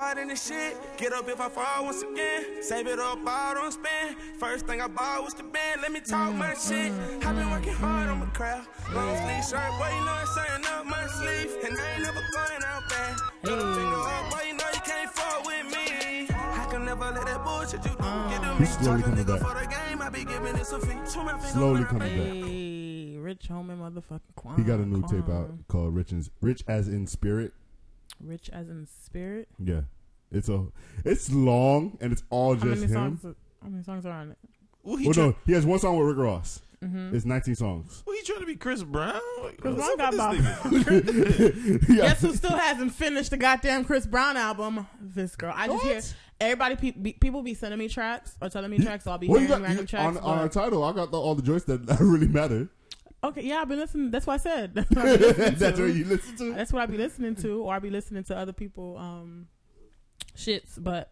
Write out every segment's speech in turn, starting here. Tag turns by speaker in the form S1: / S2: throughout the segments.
S1: Out in the shit, get up if I fall once again. Save it up, all don't spend. First thing I bought was the band. Let me talk my shit. i been working hard on my craft. Long sleeve shirt, boy, you know it's saying up my sleeve. And I ain't never going out bad. Got a finger up, boy, you know you can't fuck with me. I can never let that bullshit you do. Get them ah,
S2: He's slowly coming back.
S1: for the game. I be giving this a fee. Two my finger
S2: Slowly coming back.
S3: Rich Homie, motherfucking Quan.
S2: He got a new tape out called Rich and Rich as in Spirit.
S3: Rich as in spirit.
S2: Yeah, it's a it's long and it's all
S3: How
S2: just
S3: many
S2: him.
S3: songs? Are, how many songs are on it?
S4: Well, he,
S2: Well,
S4: try-
S2: no, he has one song with Rick Ross.
S3: Mm-hmm.
S2: It's 19 songs.
S4: well, he trying to be Chris Brown. Like,
S3: Chris
S4: what's
S3: Brown got
S4: with this nigga?
S2: yeah.
S3: Guess who still hasn't finished the goddamn Chris Brown album? This girl. I just
S2: What?
S3: hear everybody. Pe- be, people be sending me tracks or telling me tracks. So I'll be
S2: Well, you
S3: hearing
S2: got
S3: random
S2: you,
S3: tracks.
S2: on, on our title. I got the, all the joints that really matter.
S3: Okay, yeah, I've been listening. That's what I said. That's what, I've been listening
S2: That's what you listen to.
S3: That's what I be listening to, or I be listening to other people um shits. But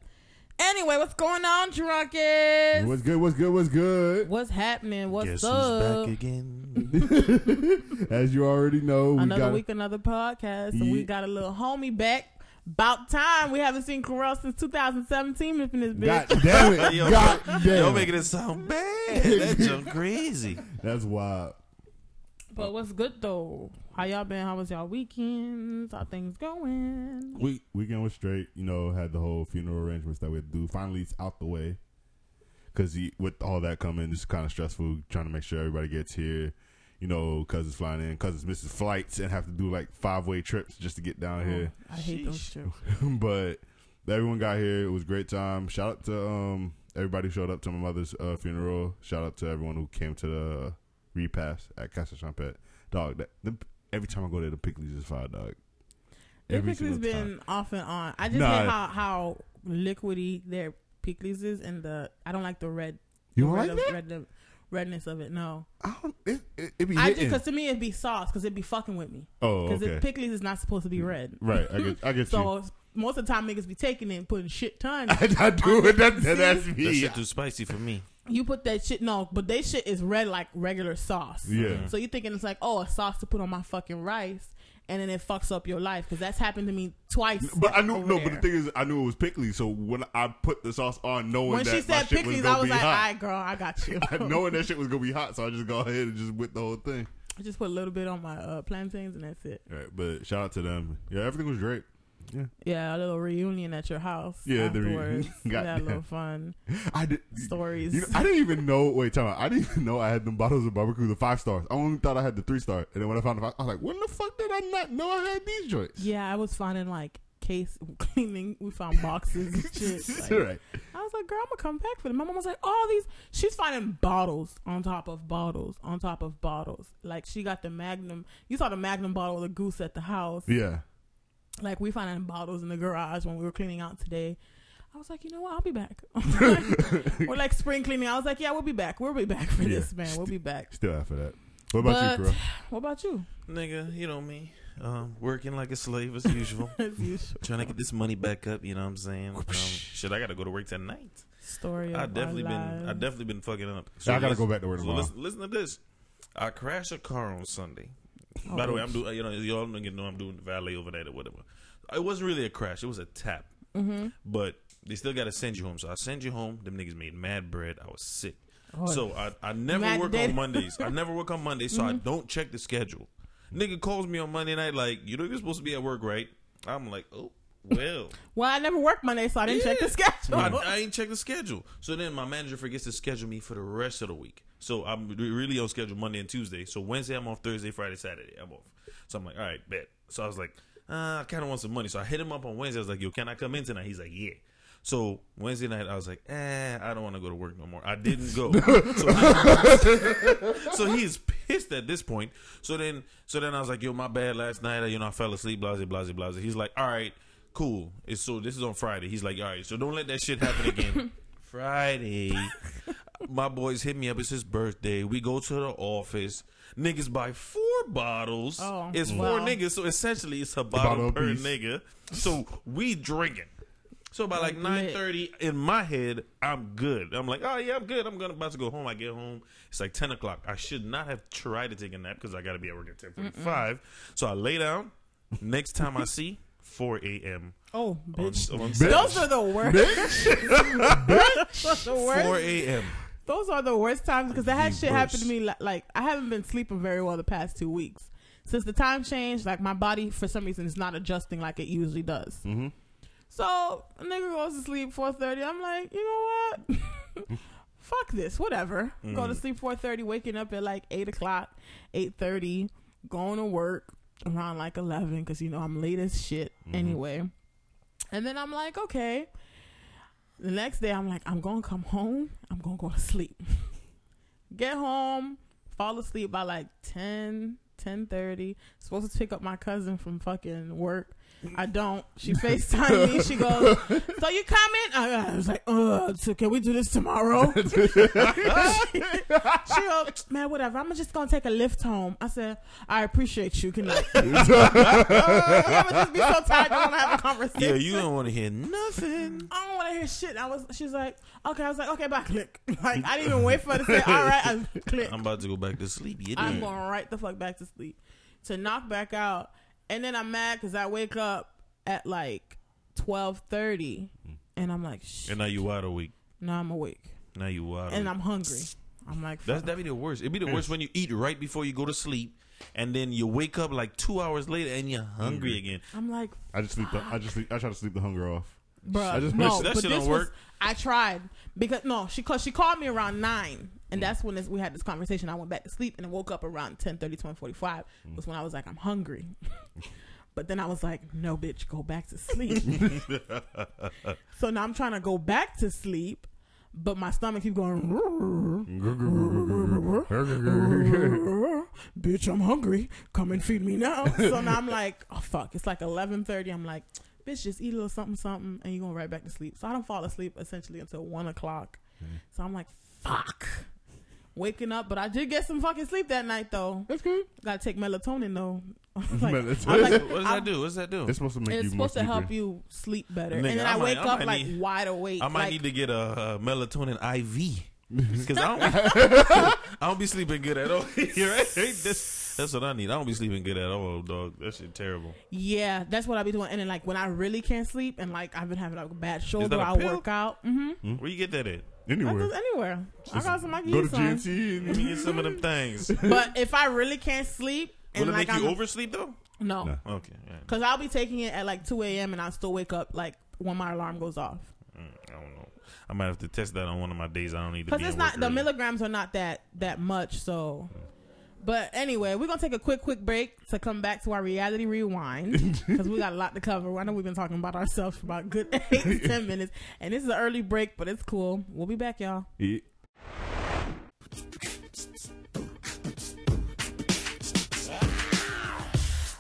S3: anyway, what's going on, drunkest?
S2: What's good? What's good? What's good?
S3: What's happening? What's
S4: Guess
S3: up?
S4: who's back again?
S2: As you already know, we
S3: another
S2: got
S3: week, another podcast, and we got a little homie back. About time. We haven't seen Corel since 2017 up in this bitch.
S2: God damn it!
S4: Yo,
S2: God
S4: Yo,
S2: damn!
S4: making it sound bad. That's jump crazy.
S2: That's wild.
S3: But what's good though? How y'all been? How was y'all weekends? How things going?
S2: We weekend was straight. You know, had the whole funeral arrangements that we had to do. Finally, it's out the way. Because with all that coming, it's kind of stressful trying to make sure everybody gets here. You know, cousins flying in, cousins missing flights and have to do like five way trips just to get down here.
S3: I hate those
S4: Sheesh.
S3: trips.
S2: but everyone got here. It was a great time. Shout out to um everybody who showed up to my mother's uh, funeral. Shout out to everyone who came to the repast at Casa Champet. Dog, that the, every time I go there, the pickles is fire, dog.
S3: Their
S2: Every
S3: Pickles been
S2: time.
S3: off and on. I just
S2: Nah.
S3: hate how how liquidy their pickles is, and the I don't like the red.
S2: You
S3: the
S2: don't
S3: red
S2: like
S3: of-
S2: that?
S3: Red, the redness of it. No,
S2: I don't. It, it, it be
S3: I
S2: hitting.
S3: because to me it'd be sauce because it'd be fucking with me.
S2: oh,
S3: Because
S2: okay.
S3: pickles is not supposed to be mm. red.
S2: right, I get, I get you.
S3: So most of the time niggas be taking it and putting shit ton.
S2: I, I do it. That, that, that's
S4: That shit too spicy for me.
S3: you put that shit no, but they shit is red like regular sauce.
S2: Yeah.
S3: So you thinking it's like oh a sauce to put on my fucking rice, and then it fucks up your life because that's happened to me twice.
S2: But I knew no.
S3: there.
S2: But the thing is, I knew it was pickly. So when I put the sauce on, knowing
S3: when
S2: that
S3: she
S2: my
S3: said
S2: shit was
S3: pickles,
S2: gonna
S3: I was
S2: be
S3: like,
S2: hot,
S3: right, girl, I got you.
S2: knowing that shit was gonna be hot, so I just go ahead and just whip the whole thing.
S3: I just put a little bit on my uh, plantains and that's it.
S2: Right, but shout out to them. Yeah, everything was great. Yeah,
S3: Yeah, a little reunion at your house.
S2: Yeah, the reunion.
S3: we had a little fun
S2: I did.
S3: stories.
S2: You know, I didn't even know. Wait, time out. I didn't even know I had them bottles of barbecue, the five stars. I only thought I had the three star, and then when I found the five, I was like, "When the fuck did I not know I had these joints?"
S3: yeah, I was finding like case cleaning. We found boxes and shit. Like,
S2: right.
S3: I was like, girl, I'm gonna come back for them. My mom was like, all these. She's finding bottles on top of bottles on top of bottles. Like she got the Magnum. You saw the Magnum bottle of the goose at the house.
S2: Yeah.
S3: Like we found bottles in the garage when we were cleaning out today. I was like, you know what? I'll be back. we're like spring cleaning. I was like, yeah, we'll be back. We'll be back for
S2: Yeah.
S3: this, man. We'll be back.
S2: Still after that. What about
S3: But-
S2: you, bro?
S3: What about you?
S4: Nigga, you know me. Um, working like a slave as usual.
S3: As usual.
S4: Trying to get this money back up, you know what I'm saying? Um, shit, I gotta go to work tonight.
S3: Story. Of
S4: I definitely been
S3: lives.
S4: I definitely been fucking up.
S2: I gotta
S4: listen-
S2: go back to work
S4: so
S2: tomorrow.
S4: listen, listen to this. I crashed a car on Sunday.
S3: Oh,
S4: By the way, I'm doing you know y'all don't know I'm doing valet over there or whatever. It wasn't really a crash. It was a tap.
S3: Mm-hmm.
S4: But they still got to send you home. So I send you home. Them niggas made mad bread. I was sick. So I, I never
S3: Mad
S4: work
S3: dead.
S4: on Mondays. I never work on Mondays, so I
S3: Mm-hmm.
S4: don't check the schedule. Nigga calls me on Monday night like, you know you're supposed to be at work, right? I'm like, oh, well.
S3: Well, I never worked Monday, so I didn't check the schedule.
S4: I, I ain't check the schedule. So then my manager forgets to schedule me for the rest of the week. So I'm really on schedule Monday and Tuesday. So Wednesday I'm off, Thursday, Friday, Saturday I'm off. So I'm like, all right, bet. So I was like, uh, I kind of want some money. So I hit him up on Wednesday. I was like, yo, can I come in tonight? He's like, yeah. So Wednesday night I was like, eh, I don't want to go to work no more. I didn't go. so, so he's pissed at this point. So then, so then I was like, yo, my bad last night. You know, I fell asleep. Blase, blase, blase. He's like, all right, cool. It's so this is on Friday. He's like, all right, so don't let that shit happen again. Friday, my boys hit me up. It's his birthday. We go to the office. Niggas buy four bottles.
S3: Oh,
S4: it's
S3: wow.
S4: four niggas, so essentially it's a bottle,
S2: bottle
S4: per
S2: apiece.
S4: nigga. So we drinking. So by like
S3: Like
S4: nine
S3: lit.
S4: thirty, in my head, I'm good. I'm like, oh yeah, I'm good. I'm gonna about to go home. I get home. It's like ten o'clock. I should not have tried to take a nap because I got to be at work at ten forty five. So I lay down. Next time I see 4 a.m.
S3: Oh,
S4: on,
S3: bitch. Those are the worst. Those are the worst.
S4: 4 a.m.
S3: Those are the worst times because that had
S4: The
S3: shit happen to me. li- Like I haven't been sleeping very well the past two weeks since the time change, Like my body for some reason is not adjusting like it usually does.
S2: Mm-hmm.
S3: So a nigga goes to sleep four thirty. I'm like, you know what? Fuck this. Whatever. Go to
S4: Mm.
S3: sleep four thirty. Waking up at like eight o'clock, eight thirty. Going to work around like eleven because you know I'm late as shit mm-hmm. anyway. And then I'm like, okay. The next day, I'm like, I'm gonna come home. I'm gonna go to sleep. Get home, fall asleep by like 10, 10.30. Supposed to pick up my cousin from fucking work. I don't. She FaceTime me. She goes, so you coming? I, I was like, uh, so can we do this tomorrow? she, she goes, man, whatever. I'm just gonna take a lift home. I said, I appreciate you. Can like, I'm just be so tired. I want to have a conversation.
S4: Yeah, you don't want to hear nothing.
S3: I don't want to hear shit. I was. She's like, okay. I was like, okay, bye. Click. Like I didn't even wait for her to say, all right. I click.
S4: I'm about to go back to sleep. You
S3: I'm
S4: did.
S3: going right the fuck back to sleep to knock back out, and then I'm mad because I wake up at like twelve thirty, and I'm like, shit.
S4: And now you wide awake.
S3: Now I'm awake
S4: Now you wide
S3: and. I'm hungry. I'm like,
S4: That's
S3: fuck.
S4: that'd be the worst. It'd be the worst when you eat right before you go to sleep, and then you wake up like two hours later and you're hungry
S2: Mm-hmm.
S4: again.
S3: I'm like,
S2: I just sleep. The, I just sleep. I try to sleep the hunger off.
S3: Bruh,
S2: I just-
S3: no,
S4: that
S3: but
S4: shit
S3: this
S4: don't
S3: was,
S4: work.
S3: I tried because no, she cause she called me around nine. And that's when this, we had this conversation. I went back to sleep and I woke up around 10, 45
S4: Mm.
S3: Was when I was like, I'm hungry, but then I was like, No, bitch, go back to sleep. so now I'm trying to go back to sleep, but my stomach keeps going. bitch, I'm hungry. Come and feed me now. so now I'm like, oh fuck. It's like eleven thirty. I'm like, bitch, just eat a little something, something, and you're going right back to sleep. So I don't fall asleep essentially until one o'clock. So I'm like, fuck. Waking up, but I did get some fucking sleep that night though.
S2: That's good.
S3: Gotta take melatonin though. Like,
S2: Melatonin.
S3: I'm like,
S4: what does
S3: I'm-
S4: that do? What's that do?
S2: It's supposed to make you
S3: it's
S2: you more
S3: supposed to help
S2: sleepy.
S3: you sleep better.
S4: Nigga,
S3: and then
S4: I
S3: I,
S4: might-
S3: wake
S4: I
S3: up
S4: might
S3: like
S4: need-
S3: wide awake.
S4: I might
S3: like,
S4: need to get a, uh melatonin IV because I don't. I don't be sleeping good at all. You're right. That's, that's what I need. I don't be sleeping good at all, dog. That shit terrible.
S3: Yeah, that's what I be doing. And then like when I really can't sleep and like I've been having like a bad shoulder,
S4: a
S3: I'll
S4: pill?
S3: work out. Mm-hmm.
S4: Where you get that at?
S2: Anywhere.
S3: Just anywhere. I got some I can
S2: Go to
S3: use some.
S2: GNC.
S4: Let me
S2: And,
S4: get some of them things.
S3: But if I really can't sleep and
S4: Will it
S3: like
S4: make you
S3: I'm
S4: oversleep though?
S3: no,
S2: No.
S4: Okay. Yeah.
S3: because I'll be taking it at like two a.m. and I'll still wake up like when my alarm goes off.
S4: Mm, I don't know. I might have to test that on one of my days. I don't need to
S3: Because it's not
S4: work
S3: the milligrams are not that that much. So, but anyway, we're gonna take a quick quick break to come back to our reality rewind because we got a lot to cover. I know we've been talking about ourselves for about a good eight to ten minutes, and this is an early break, but it's cool. We'll be back, y'all.
S2: Yeah.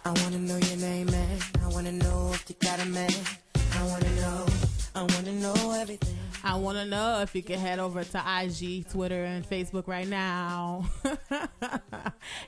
S5: I wanna know your name, man. I wanna know if you got a man. I wanna know. I wanna know everything.
S3: I want to know if you can head over to IG, Twitter, and Facebook right now.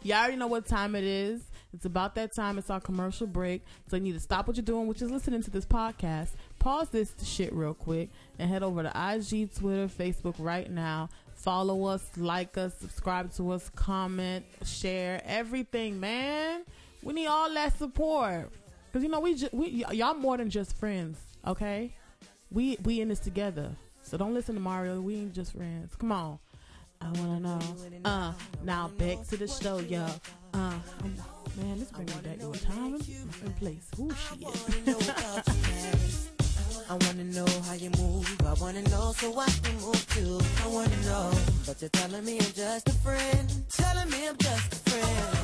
S3: Y'all already know what time it is. It's about that time. It's our commercial break. So you need to stop what you're doing, which is listening to this podcast. Pause this shit real quick and head over to IG, Twitter, Facebook right now. Follow us, like us, subscribe to us, comment, share, everything, man. We need all that support. Cause you know we ju- we y- y'all more than just friends, okay? We we in this together. So don't listen to Mario. We ain't just friends. Come on. I wanna know. Uh, now back to the show, y'all. Uh, man, this bringing back your time and place. Who she is?
S5: I wanna know how you move. I wanna know so I can move too. I wanna know, but you're telling me I'm just a friend. Telling me I'm just a friend.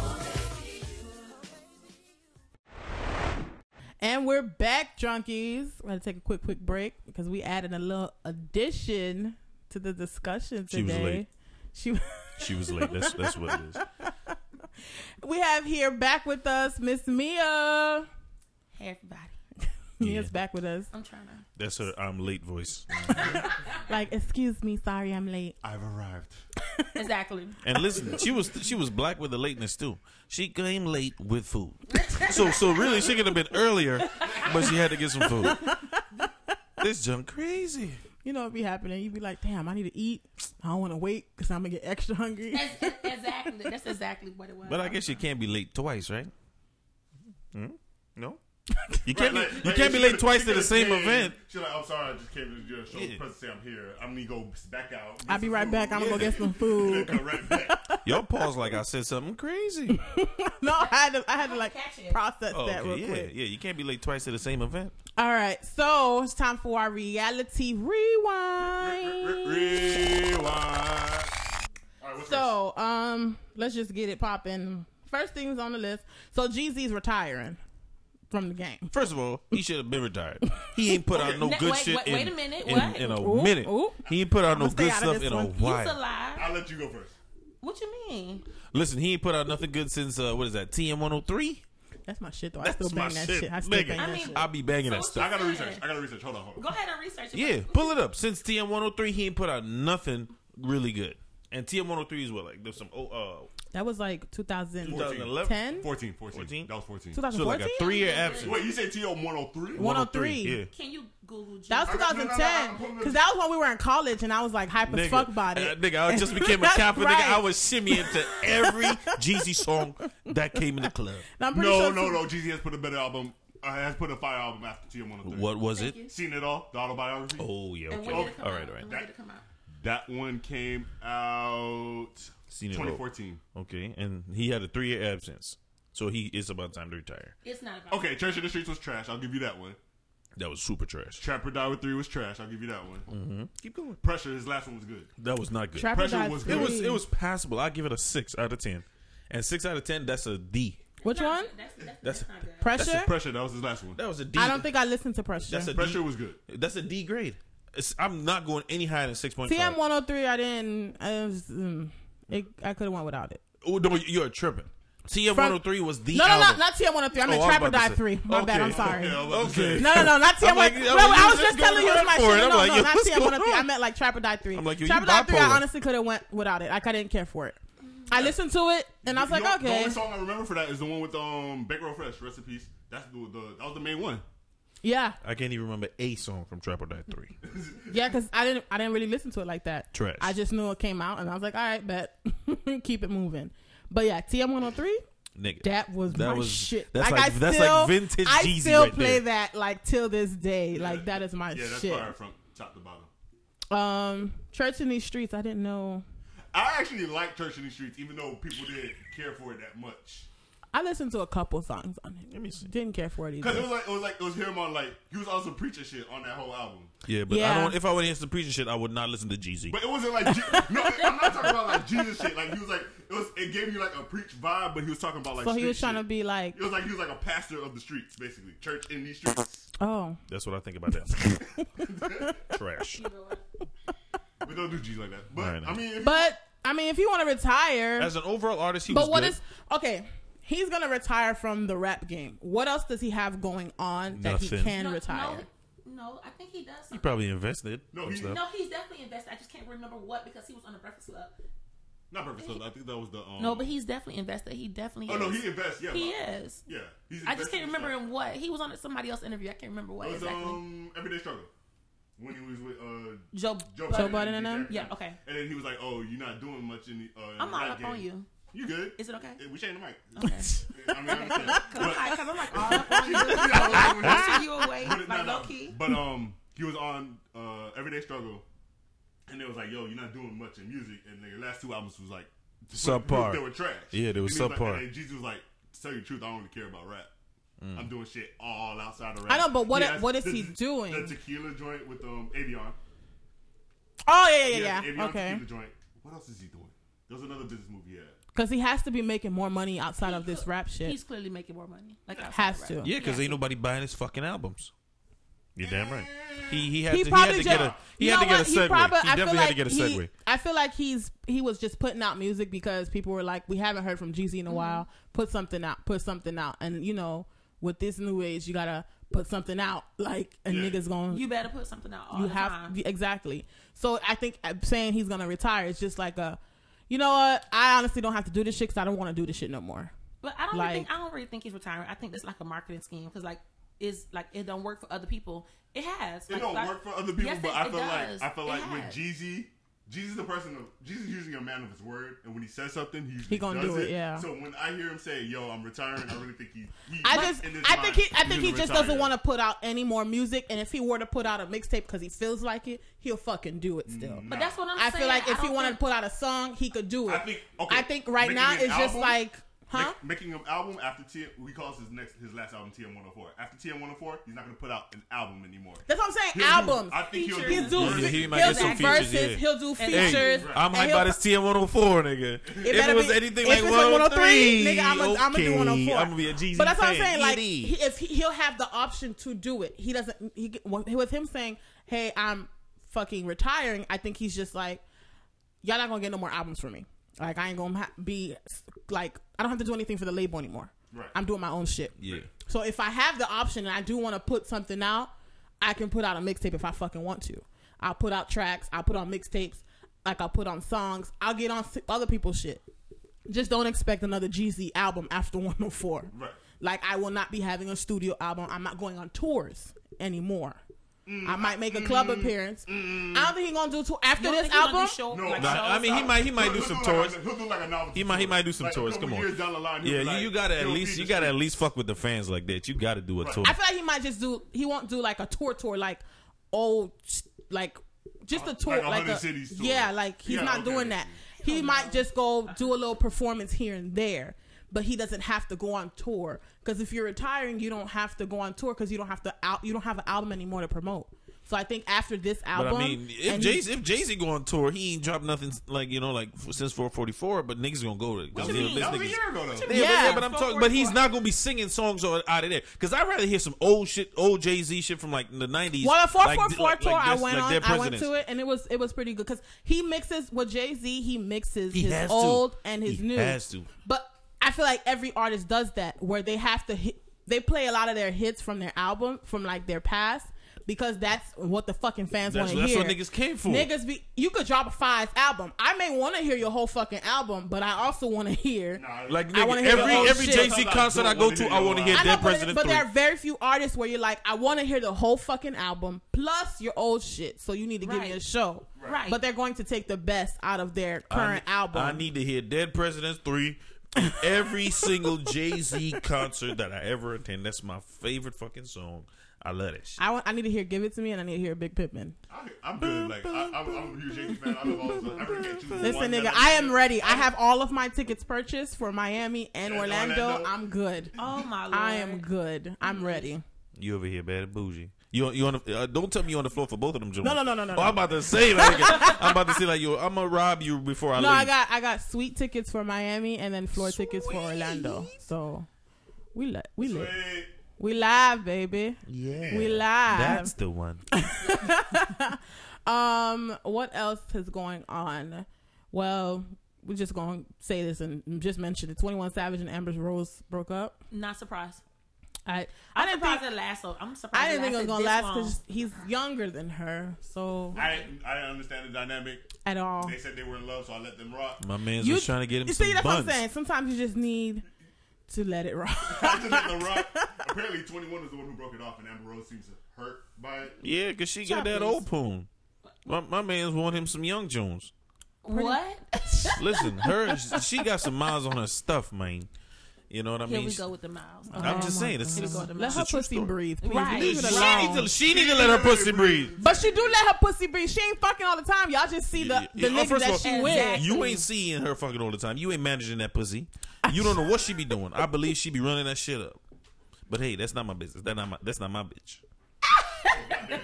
S3: And we're back, junkies. We're gonna take a quick, quick break because we added a little addition to the discussion today.
S4: She was
S3: today.
S4: late.
S3: She
S4: She was late. That's that's what it is.
S3: we have here back with us Miss Mia.
S6: Hey everybody.
S3: Mia's
S4: Yeah.
S3: back with us.
S6: I'm trying to.
S4: That's her I'm late voice.
S3: Like, excuse me, sorry I'm late.
S2: I've arrived.
S6: Exactly.
S4: And listen, she was she was black with the lateness too. She came late with food. So so really she could have been earlier, but she had to get some food. This junk crazy.
S3: You know, it be happening. You'd be like, damn, I need to eat. I don't want to wait because I'm gonna get extra hungry.
S6: That's, exactly. That's exactly what it was.
S4: But I guess you can't be late twice, right? Hmm? No? You can't
S2: Right,
S4: be
S2: like-
S4: you
S2: like,
S4: can't be late twice to the same
S2: came,
S4: event.
S2: She's like, I'm sorry, I just came to your show.
S4: Yeah.
S2: Present say I'm here. I'm gonna go back out.
S3: I'll be right
S2: food.
S3: back. I'm gonna go get some food.
S2: then come right back.
S4: Your pause like I said something crazy.
S3: no, I had to. I had to like process
S4: Oh,
S3: that real
S4: okay, yeah,
S3: quick.
S4: yeah. You can't be late twice to the same event.
S3: All right, so it's time for our reality rewind.
S2: Rewind. All right, what's first?
S3: So, um, let's just get it popping. First things on the list. So Jeezy's retiring from the game.
S4: First of all, he should have been retired. He ain't put out no
S6: Ne-
S4: good
S6: wait,
S4: shit.
S6: wait-
S4: in,
S6: wait a minute,
S4: In,
S6: what?
S4: in a
S3: Ooh,
S4: minute.
S3: ooh.
S4: He ain't put out no
S3: I'ma
S4: good
S3: out
S4: stuff
S3: this
S4: in a
S3: one.
S6: He's
S4: while.
S6: alive.
S2: I'll let you go first.
S6: What you mean?
S4: Listen, he ain't put out nothing good since uh, what is that? TM one hundred three.
S3: That's my shit though. I
S4: That's
S3: still
S4: my
S3: bang that
S4: shit,
S3: shit. I still
S4: nigga.
S3: bang
S6: I
S3: that shit.
S4: I'll be banging that
S6: So
S4: stuff.
S2: I gotta research. I gotta research. Hold on. Hold on.
S6: Go ahead and research it.
S4: Yeah, pull it up. Since TM one hundred three, he ain't put out nothing really good. And TM one hundred three is what like there's some oh uh
S3: That was like 2010.
S4: 2011.
S2: 14, 14.
S4: 14?
S2: That was 14.
S3: 2014?
S4: So like a three year absence.
S2: Wait, you say TO 103?
S3: 103.
S4: Yeah.
S6: Can you Google G?
S3: That was
S2: I got- no, no, no,
S3: 2010 because that was when we were in college and I was like hype as
S4: Nigga,
S3: fuck about
S4: uh,
S3: it.
S4: nigga, I just became a
S3: That's
S4: capper. Nigga. I was shimmying to every Jeezy song that came in the club.
S3: And I'm pretty
S2: No,
S3: sure
S2: no, no. Jeezy has put a better album. Uh, has put a fire album after TM 103.
S4: What was it?
S6: you.
S2: Seen it all? The autobiography?
S4: Oh yeah,
S6: And
S4: okay.
S6: when did it come
S4: all
S6: out?
S4: right, all right.
S6: And when did it come out?
S2: That one came out
S4: Seen it all.
S2: 2014.
S4: Okay, and he had a three year absence, so he is about time to retire.
S6: It's not about.
S2: Okay, Church in the Streets was trash. I'll give you that one.
S4: That was super trash.
S2: Trap or Die with 3 was trash. I'll give you that one.
S4: Mm-hmm. Keep going.
S2: Pressure, his last one was good.
S4: That was not good.
S3: Trapper
S2: Pressure
S3: Died
S2: was
S3: Free.
S4: it was it was passable. I give it a six out of ten, and six out of ten that's a D.
S3: Which one?
S6: That's, that's,
S4: That's-
S6: that's not good.
S3: Pressure?
S2: Pressure, that was his last one.
S4: That was a D.
S3: I don't think I listened to Pressure.
S4: that's a
S2: Pressure
S4: D.
S2: was good.
S4: That's a D grade. It's, I'm not going any higher than six point
S3: TM
S4: five.
S3: 103, I didn't. I, was, mm, it, I could have went without it.
S4: Oh, no, you're tripping. TM 103 was the
S3: No, no,
S4: album.
S3: no, not TM 103. I meant
S4: Oh, I was
S3: Trapper
S4: about to
S3: Died
S4: say.
S3: 3. My bad, I'm sorry.
S2: Yeah, I was about to
S4: Okay.
S3: No, no, no, not TM
S4: like-
S3: 103.
S4: I'm
S3: No,
S4: like,
S3: I was
S4: just
S3: telling you it was my shit.
S4: I'm
S3: No,
S4: like,
S3: no, not TM 103. I meant like Trap or Die three.
S4: I'm like, yo, Trap
S3: or Die 3, I honestly could have went without it. Like, I didn't care for it. I listened to it, and I was
S2: You
S3: like,
S2: know, The only song I remember for that is the one with um Bankroll Fresh, Rest in Peace. That's the, the that was the main one.
S3: Yeah,
S4: I can't even remember a song from Trap or Die 3.
S3: yeah, because I didn't, I didn't really listen to it like that.
S4: Trash.
S3: I just knew it came out, and I was like, all right, bet. Keep it moving. But yeah, TM 103,
S4: Nigga.
S3: that was
S4: That
S3: my
S4: was-
S3: shit.
S4: that's
S3: like,
S4: like-
S3: I
S4: that's
S3: still,
S4: like vintage
S3: I
S4: Jeezy
S3: still
S4: right
S3: play
S4: there.
S3: that like till this day. Like that is my
S2: Yeah, that's
S3: shit.
S2: fire from top to bottom.
S3: Um, Church in these streets. I didn't know.
S2: I actually like Church in these Streets, even though people didn't care for it that much.
S3: I listened to a couple songs on it.
S4: Let me see.
S3: Didn't care for it either.
S2: Cause it was like it was like it was him on like he was also preaching shit on that whole album.
S4: Yeah, but I
S3: Yeah.
S4: don't. If I would hear some preaching shit, I would not listen to Jeezy.
S2: But it wasn't like Je- no, I'm not talking about like Jesus shit. Like he was like it was it gave you like a preach vibe, but he was talking about like
S3: So he
S2: street
S3: was trying to
S2: shit.
S3: be like,
S2: It was like he was like a pastor of the streets, basically church in these streets.
S3: oh,
S4: That's what I think about that. Trash.
S2: We don't do G's like that. But
S4: I.
S2: I mean, if
S3: but I mean, if you want to retire,
S4: As an overall artist, he
S3: but
S4: was
S3: what
S4: good.
S3: is okay? He's gonna retire from the rap game. What else does he have going on that he can
S6: No,
S3: retire?
S6: No, no, I think he does.
S4: He
S6: Something.
S4: probably invested.
S2: No,
S4: some
S2: he-
S4: stuff.
S6: No, he's definitely invested. I just can't remember what because he was on the Breakfast Club.
S2: not Breakfast Club. I think that was the um.
S6: No, but he's definitely invested. He definitely.
S2: Oh no,
S6: is.
S2: he invests. Yeah,
S6: He
S2: but-
S6: is.
S2: Yeah, he's
S6: I just
S2: invested
S6: can't remember
S2: stuff.
S6: in what he was on somebody else interview. I can't remember what
S2: It was
S6: exactly.
S2: um Everyday Struggle when he was with uh
S6: Joe.
S2: Joe,
S3: Joe Budden and them?
S6: Yeah, okay.
S2: And then he was like, "Oh, you're not doing much in the." Uh, in
S6: I'm
S2: the
S6: all
S2: rap
S6: up
S2: game.
S6: on you.
S2: You good?
S6: Is it okay?
S2: We changed the mic.
S6: Okay.
S2: I mean, I understand.
S6: Because
S2: But-
S6: I'm like all up on you.
S2: but-
S6: Pushing you away,
S2: but,
S6: like
S2: no,
S6: low
S2: no.
S6: key.
S2: But um, he was on uh Everyday Struggle, and it was like, "Yo, you're not doing much in music." And the last two albums was like
S4: Subpar.
S2: They were trash.
S4: Yeah, they were
S2: And he was like-
S4: subpar.
S2: and then Jeezy was like, "To tell you the truth, I don't really care about rap.
S4: Mm.
S2: I'm doing shit all outside of rap."
S3: I know, but what-
S2: has
S3: what is
S2: the-
S3: he doing?
S2: The tequila joint with um Avion.
S3: Oh yeah, yeah,
S2: He
S3: yeah.
S2: has
S3: yeah.
S2: Avion
S3: Okay,
S2: tequila joint. What else is he doing? There was another business movie he had.
S3: because he has to be making more money outside
S6: He
S3: of this
S6: could-
S3: rap shit.
S6: He's clearly making more money. Like outside
S3: Has to.
S4: Yeah, because
S6: He
S4: ain't nobody buying his fucking albums. You're damn right. He he had
S3: he
S4: to, he
S3: probably
S4: had to
S3: just,
S4: get a he had to get a segue. He,
S3: probably- I feel
S4: definitely
S3: like
S4: had to get a
S3: he-
S4: segue.
S3: I feel like he's he was just putting out music because people were like, we haven't heard from Jeezy
S6: Mm-hmm.
S3: in a while. Put something out. Put something out. And you know, with this new age, you gotta put something out. Like a
S2: Yeah.
S3: niggas going.
S6: You better put something out all
S3: you
S6: the
S3: have
S6: time.
S3: exactly. So I think uh, saying he's gonna retire is just like a, you know what? I honestly don't have to do this shit because I don't want to do this shit no more.
S6: But I don't
S3: Like-
S6: really think I don't really think he's retiring. I think it's like a marketing scheme because like is like it don't work for other people. It has.
S2: It
S6: Like,
S2: don't
S6: like-
S2: work for other people,
S6: Yes,
S2: but
S6: it-
S2: I feel
S6: does.
S2: like I feel
S6: It
S2: like with
S6: has.
S2: Jeezy, Jeezy is the person. Of, Jeezy is usually a man of his word, and when he says something, he
S3: He gonna
S2: does
S3: do it, yeah.
S2: So when I hear him say, "Yo, I'm retiring," I really think he. he
S3: I just,
S2: in his
S3: I
S2: mind,
S3: think he, I think he just
S2: retire.
S3: doesn't want to put out any more music. And if he were to put out a mixtape because he feels like it, he'll fucking do it still.
S2: Mm,
S6: But that's what I'm saying.
S3: I
S6: saying.
S3: feel like if he
S6: don't
S3: wanted
S6: think-
S3: to put out a song, he could do it.
S2: I think. Okay,
S3: I think right now
S2: an
S3: it's just like, huh?
S2: Make, making an album after T. He calls his next his last album TM 104. After TM 104, he's not gonna put out an album anymore.
S3: That's what I'm saying.
S2: He'll do-
S3: Albums.
S2: I think he'll do.
S3: He'll do,
S4: Yeah, he
S3: he'll
S4: might get
S3: do
S4: some
S3: verses.
S4: features, yeah.
S3: He'll do
S6: And-
S3: features.
S4: Hey, I'm
S3: and
S4: hyped
S3: he'll-
S4: by this TM 104, nigga. If it was
S3: be-
S4: anything
S3: if
S4: like
S3: it's
S4: 103,
S3: nigga, I'm gonna I'm do
S4: okay,
S3: 104.
S4: I'm gonna be a Jeezy
S3: But that's what I'm
S4: fan.
S3: saying. Like,
S4: ED.
S3: he, if he, he'll have the option to do it, he doesn't. He with him saying, "Hey, I'm fucking retiring." I think he's just like, "Y'all not gonna get no more albums from me. Like, I ain't gonna ha- be like, I don't have to do anything for the label anymore.
S2: Right.
S3: I'm doing my own shit.
S4: yeah.
S3: So if I have the option and I do want to put something out, I can put out a mixtape if I fucking want to. I'll put out tracks. I'll put on mixtapes. Like I'll put on songs. I'll get on other people's shit. Just don't expect another Jeezy album after 104.
S2: Right.
S3: Like I will not be having a studio album. I'm not going on tours anymore. Mm. I might make a club mm-hmm. appearance. Mm-hmm. I don't think he's gonna do tour after this
S6: think he gonna do
S3: album.
S6: show-
S2: No,
S6: like
S4: Nah. I mean, he might he might do
S2: He'll
S4: some
S2: like
S4: tours.
S2: a- he'll do like a novelty
S4: He might he might do some
S2: Like,
S4: tours. Come on.
S2: years down the line,
S4: Yeah, you,
S2: like,
S4: you gotta at least you gotta at least fuck with the fans like that. You gotta do a tour.
S3: I feel like he might just do. He won't do like a tour tour, like old, like just a tour,
S2: like a
S3: like, a
S2: cities tour.
S3: yeah, like he's
S2: Yeah,
S3: not
S2: okay.
S3: doing that. He might just go do a little performance here and there, but he doesn't have to go on tour. Because if you're retiring, you don't have to go on tour because you don't have to out. You don't have an album anymore to promote. So I think after this
S4: But
S3: album,
S4: I mean, if Jay
S3: he-
S4: if Jay Z go on tour, he ain't dropped nothing like you know like since 444. But niggas gonna go to.
S6: What you mean?
S2: That was a
S4: niggas-
S2: year ago though.
S4: Yeah, but,
S3: Yeah.
S4: yeah, but I'm talking. But he's not gonna be singing songs on- out of there because I'd rather hear some old shit, old Jay Z shit from like the '90s.
S3: Well, the four
S4: like,
S3: four
S4: like- like
S3: I went
S4: like
S3: on. I went to it, and it was it was pretty good because he mixes with Jay Z. He mixes
S4: He
S3: his
S4: has to.
S3: old and his new.
S4: He
S3: new.
S4: has to.
S3: But I feel like every artist does that, where they have to hit. They play a lot of their hits from their album, from like their past, because that's what the fucking fans want
S4: That's,
S3: to
S4: that's
S3: hear.
S4: what niggas came for.
S3: Niggas be you could drop a five album. I may want to hear your whole fucking album, but I also want to hear.
S2: Nah,
S4: Like
S3: I
S4: nigga,
S3: wanna hear
S4: every
S3: whole
S4: every
S3: shit.
S4: Jay Z concert I go to, I want to hear
S3: I know,
S4: Dead
S3: but,
S4: President
S3: but
S4: 3.
S3: there are very few artists where you're like, I want to hear the whole fucking album plus your old shit. So you need to give me a show.
S6: Right.
S3: But they're going to take the best out of their current
S4: ne-
S3: album.
S4: I need to hear Dead Presidents 3 in every single Jay Z concert that I ever attend. That's my favorite fucking song. I love that shit.
S3: I want. I need to hear "Give It to Me" and I need to hear "Big Pimpin'."
S2: I, I'm good. Like I, I'm, I'm a huge Jay Z fan. I love all this. I really can't
S3: Listen, nigga, I am ready. I have all of my tickets purchased for Miami and
S2: And
S3: Orlando.
S2: Orlando.
S3: I'm good.
S6: Oh my lord!
S3: I am good. I'm ready.
S4: You over here, bad and bougie. You you on the, uh, don't tell me you on the floor for both of them. Jones.
S3: No, no, no, no, no,
S4: Oh,
S3: no.
S4: I'm about to say like I'm about to say like yo, I'm gonna rob you before I
S3: No,
S4: leave.
S3: I got I got sweet tickets for Miami and then floor tickets for Orlando. So we lit. We
S2: live.
S3: We live, baby.
S4: yeah,
S3: We live.
S4: That's the one.
S3: Um, what else is going on? Well, we're just gonna say this and just mention it. Twenty One Savage and Amber Rose broke up.
S6: Not surprised.
S3: I I
S6: I'm
S3: didn't
S6: surprised
S3: think
S6: it lasts. So I'm surprised.
S3: I didn't think it was gonna last because he's younger than her. So
S2: I I didn't understand the dynamic.
S3: at all,
S2: They said they were in love, so I let them rock.
S4: My man's
S3: you
S4: was trying to get him
S3: you
S4: some
S3: see that's
S4: buns.
S3: what I'm saying. Sometimes you just need to let it rock.
S2: I let them rock. Apparently, 21 was the one who broke it off, and Amber Rose seems hurt by it.
S4: Yeah, cause she got that
S3: Choppies.
S4: old poon. My, my man's want him some young Jones.
S6: what?
S4: Listen, her she got some miles on her stuff, man. You know what I
S6: Here
S4: mean?
S6: we go with the miles.
S4: I'm oh just saying, it's,
S6: God.
S4: it's,
S6: Let
S3: let
S4: it's
S3: her
S4: a true
S3: pussy
S4: story.
S3: breathe, please.
S6: Right.
S3: Leave it
S4: She
S3: alone.
S4: need to she need to let her pussy breathe.
S3: But she do let her pussy breathe. She ain't fucking all the time. Y'all just see the the
S4: Yeah,
S3: niggas oh,
S4: first of
S3: that
S4: all,
S3: she with.
S6: Exactly.
S4: You ain't seeing her fucking all the time. You ain't managing that pussy. You don't know what she be doing. I believe she be running that shit up. But hey, that's not my business. That not my. That's not my bitch.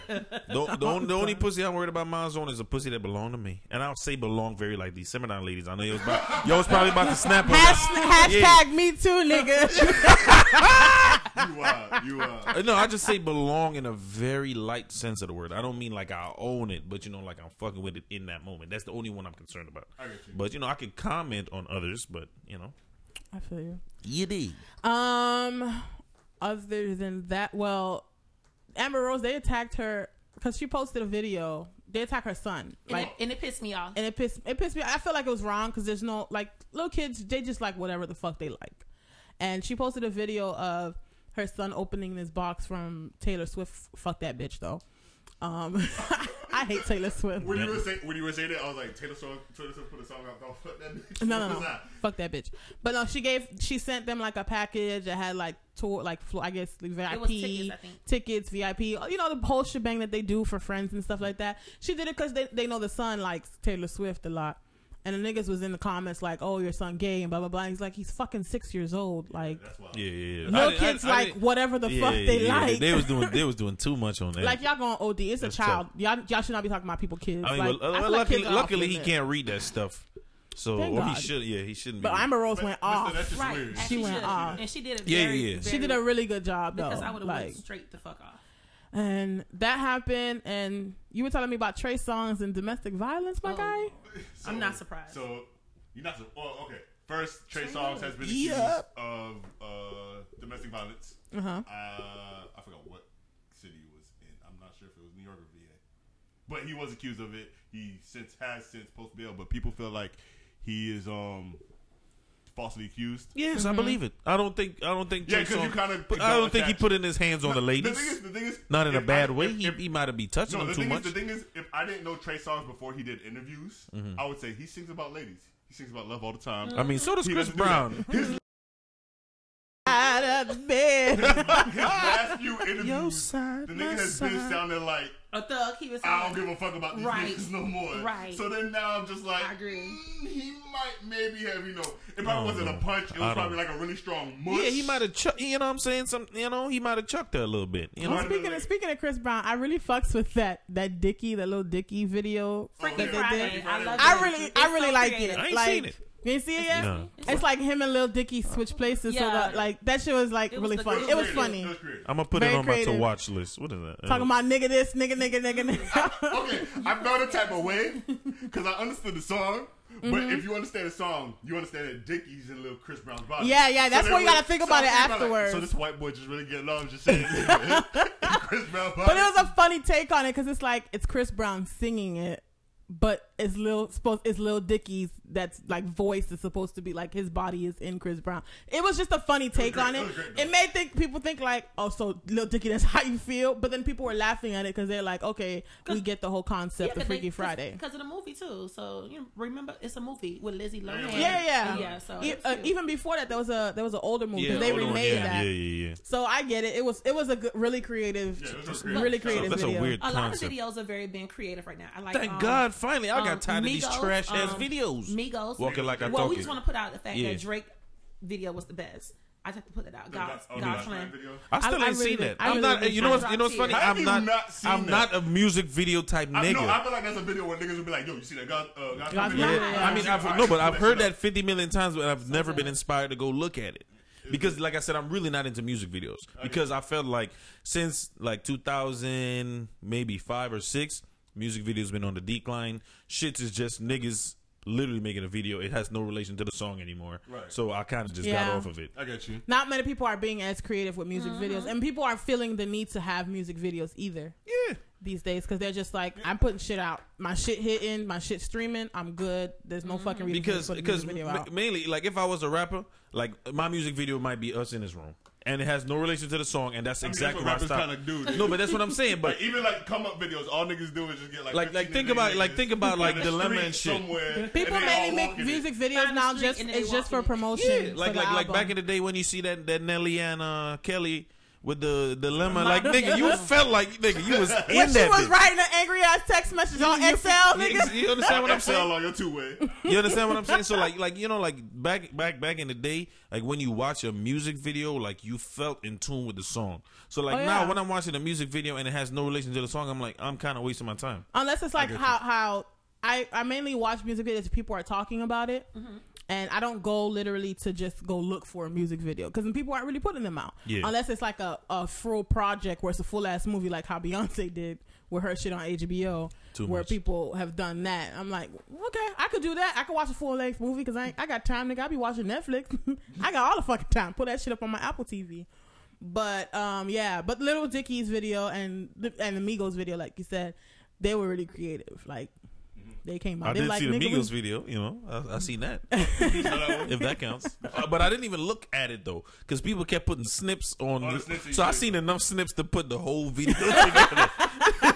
S4: The, the, only, the only pussy I'm worried about Miles on is a pussy that belong to me, and I'll say belong very like these seminar ladies. I know you was about, yo was probably about to snap on that.
S3: Hashtag,
S4: Yeah.
S3: me too, nigga.
S2: You are. you. Uh,
S4: No, I just say belong in a very light sense of the word. I don't mean like I own it, but you know, like I'm fucking with it in that moment. That's the only one I'm concerned about.
S2: I you.
S4: But you know, I can comment on others, but you know,
S3: I feel you.
S4: you did.
S3: Um, other than that, well, Amber Rose they attacked her because she posted a video. They attacked her son,
S6: And,
S3: like,
S6: it, and it pissed me off.
S3: and it pissed it pissed me. Off. I feel like it was wrong because there's no like little kids. They just like whatever the fuck they like. And she posted a video of her son opening this box from Taylor Swift. Fuck that bitch though. Um, I hate Taylor Swift.
S2: When you were saying when you were saying that, I was like Taylor Swift. Taylor Swift put a song out. Don't fuck that bitch.
S3: No,
S2: What
S3: no, no.
S2: that?
S3: Fuck that bitch. But no, she gave, she sent them like a package that had like tour, like fl- I guess the VIP
S6: was tickets, I think.
S3: tickets, VIP, you know the whole shebang that they do for friends and stuff like that. She did it because they they know the son likes Taylor Swift a lot. And the niggas was in the comments like, "Oh, your son gay," and blah blah blah. And he's like, "He's fucking six years old." Like,
S2: That's.
S4: Yeah, yeah. yeah.
S3: little
S4: I- I-
S3: kids
S4: I
S3: like
S4: didn't-
S3: whatever the
S4: yeah,
S3: fuck they
S4: yeah,
S3: like.
S4: They was doing they was doing too much on that.
S3: like y'all going OD. It's
S4: That's
S3: a child. Y'all y'all should not be talking about people kids.
S4: I mean,
S3: like,
S4: well,
S3: I
S4: uh,
S3: like
S4: luckily,
S3: kids
S4: luckily he can't read that stuff. So
S3: Thank
S4: or he should. Yeah, he shouldn't.
S3: But
S4: be.
S3: Amber Rose
S2: But-
S3: went
S2: Mister,
S3: off.
S2: that's just
S6: Right.
S2: weird.
S6: as
S3: She went
S6: should.
S3: off.
S6: and she did it.
S4: Yeah,
S6: very,
S4: yeah, yeah.
S3: She did a really good job though.
S6: because I would have
S3: like,
S6: went straight the fuck off.
S3: and that happened. And you were telling me about Trey Songz and domestic violence, my
S6: Oh.
S3: guy.
S6: I'm not surprised.
S2: So you're not. Oh, okay. First, Trey Songz has been accused
S3: Yep.
S2: of uh, domestic violence.
S3: Uh huh.
S2: Uh, I forgot what city it was in. I'm not sure if it was New York or VA, but he was accused of it. He since has since post bail, but people feel like he is um falsely accused.
S4: yes,
S3: Mm-hmm.
S4: I believe it. I don't think. I don't think.
S2: Yeah,
S4: Trey
S2: 'cause you
S4: Songz-
S2: kinda
S4: but I don't think he
S2: attached-
S4: put in his hands on the ladies.
S2: The thing is, the thing is,
S4: Not in a
S2: if
S4: bad
S2: I-
S4: way.
S2: if-
S4: he,
S2: if-
S4: he might have been touching
S2: No,
S4: them
S2: the
S4: too
S2: thing
S4: much.
S2: is, the thing is, if I didn't know Trey Songz before he did interviews,
S4: Mm-hmm.
S2: I would say he sings about ladies. He sings about love all the time.
S4: I mean, so does
S2: He
S4: Chris
S2: doesn't do that.
S4: Brown.
S2: His,
S3: Out of bed.
S2: his last few interviews,
S4: side,
S2: the
S4: my
S2: nigga has been
S4: side.
S2: sounding like
S6: A thug. He was.
S2: I don't give a fuck about these
S6: Right.
S2: niggas no more.
S6: Right.
S2: So then now I'm just like,
S6: I agree.
S2: mm, he might maybe have, you know, it probably
S4: don't
S2: wasn't a punch. It
S4: I
S2: was probably
S4: don't-
S2: like a really strong mush.
S4: Yeah, he might have. Chu- you know what I'm saying? Some. You know, he might have chucked her a little bit. You know.
S2: Right.
S3: Speaking of speaking of Chris Brown, I really fucks with that that Dicky, that Lil Dicky video
S2: Oh, yeah.
S3: that they
S6: Friday.
S3: did.
S6: I love
S3: I
S6: it.
S3: really,
S6: It's
S3: I really
S6: so
S3: like it.
S4: I ain't
S3: like,
S4: seen it.
S3: Can you ain't see it yet?
S4: No.
S3: It's like him and Lil Dicky switch places. So
S6: Yeah.
S3: that like that shit was like
S6: It was
S3: really
S6: the-
S3: funny.
S6: it
S3: It was
S6: was
S3: funny.
S2: It was creative.
S4: I'm gonna put
S3: Very
S4: it on my to watch list. What is that?
S3: Talking about nigga this, nigga, nigga, nigga, nigga.
S2: okay, I felt a type of way because I understood the song. But
S3: Mm-hmm.
S2: if you understand the song, you understand that Dicky's in little Chris Brown's body.
S3: Yeah, yeah, that's
S2: then
S3: what you gotta think about
S2: I'm
S3: it
S2: thinking like,
S3: afterwards.
S2: so this white boy just really getting love, just saying Chris Brown's body.
S3: But it was a funny take on it because it's like it's Chris Brown singing it, but it's Lil supposed it's Lil Dicky's that's like voice is supposed to be like his body is in Chris Brown. It was just a funny take
S2: great.
S3: on
S2: It
S3: it.
S2: was great, though.
S3: It made think people think like, oh, so Lil Dicky, that's how you feel. But then people were laughing at it because they're like, okay, we get the whole concept of Freaky Friday.
S6: because of the movie too. So you know, remember, it's a movie with Lizzie Lohan.
S3: Yeah, yeah,
S6: yeah. So
S3: E- uh, even before that, there was a there was an older movie.
S4: Yeah,
S3: they
S4: older one,
S3: remade
S4: yeah,
S3: that.
S4: Yeah, yeah, yeah.
S3: So I get it. It was it was a good, really creative,
S2: Yeah, it was
S3: really
S2: so
S3: creative
S4: That's a
S3: video.
S4: weird
S6: a lot
S4: concept.
S6: of videos are very being creative right now. I like.
S4: Thank
S6: um,
S4: God, finally, I
S6: um,
S4: got tired of these trash ass
S6: um,
S4: videos.
S6: Migos.
S4: Walking like I
S6: well,
S4: talk
S6: we just want to put out the fact
S4: Yeah.
S6: that Drake video was the best. I just have to put it out.
S2: The
S6: God's,
S2: oh,
S6: God's
S2: God's
S6: plan.
S2: Plan video.
S4: I still
S3: I- I
S4: ain't
S3: really
S4: seen
S3: did-
S4: that.
S3: I
S4: I'm
S3: really
S4: not.
S3: did
S4: You know what's you know what's
S6: see
S4: funny?
S6: it.
S2: How
S4: I'm
S2: you
S4: not.
S2: not seen
S4: I'm
S2: that?
S4: not a music video type
S2: I know. I feel like that's a video where niggas will be like, "Yo, you see that God, uh, God's,
S3: God's
S2: video?"
S3: Plan?
S4: Yeah, I mean, I've, no, but I've heard that 50 million times, but I've never been inspired to go look at it. Because, like I said, I'm really not into music videos. Because I felt like since like 2000, maybe five or six, music videos been on the decline. Shit is just niggas literally making a video. It has no relation to the song anymore.
S2: Right.
S4: So I kind of just
S3: Yeah.
S4: got off of it.
S2: I got you.
S3: not many people are being as creative with music
S6: Mm-hmm.
S3: videos, and people aren't feeling the need to have music videos either
S4: Yeah.
S3: these days because they're just like, I'm putting shit out, my shit hitting, my shit streaming, I'm good. There's no fucking reason
S4: because
S3: to put a
S4: because
S3: music video
S4: ma-
S3: out.
S4: mainly like if I was a rapper, like my music video might be us in this room, and it has no relation to the song, and that's
S2: I mean,
S4: exactly
S2: that's
S4: my
S2: what
S4: style.
S2: rappers kinda do,
S4: no, but that's what I'm saying. But
S2: Like, even like come up videos, all niggas do is just get like
S4: like like think about like think about like
S2: the
S4: dilemma and shit.
S3: People
S2: and they all
S3: mainly make
S2: walking it.
S3: music videos now just
S6: and
S3: it's just for promotion.
S4: Yeah,
S3: for
S4: like
S3: the
S4: like like back in the day when you see that that Nelly and uh, Kelly with the dilemma, like nigga, you felt like nigga, you was in
S3: when she was
S4: bitch.
S3: writing an angry ass text message on
S4: You-
S3: Excel,
S4: you-
S3: nigga.
S4: You understand what I'm
S2: Excel
S4: saying?
S2: on your two way.
S4: You understand what I'm saying? So like like you know like back back back in the day, like when you watch a music video, like you felt in tune with the song. So like
S3: Oh,
S4: now when I'm watching a music video and it has no relation to the song, I'm like I'm kind of wasting my time.
S3: Unless it's like
S4: get
S3: how how I I mainly watch music videos if people are talking about it.
S4: Mm-hmm.
S3: And I don't go literally to just go look for a music video because people aren't really putting them out.
S4: Yeah.
S3: Unless it's like a, a full project where it's a full ass movie like how Beyonce did with her shit on HBO,
S4: Too
S3: where
S4: much.
S3: people have done that. I'm like, okay, I could do that. I could watch a full length movie because I ain't- I got time, nigga. I be watching Netflix. I got all the fucking time. Put that shit up on my Apple TV. But um, yeah, but Lil Dicky's video and and the Migos video, like you said, they were really creative. Like they they came out.
S4: I did
S3: like,
S4: see the
S3: nigga, we-
S4: Migos video. You know, I, I seen that. if that counts, Uh, but I didn't even look at it though, because people kept putting snips on.
S2: Oh, the
S4: the-
S2: snips
S4: so I
S2: did.
S4: seen enough snips to put the whole video together.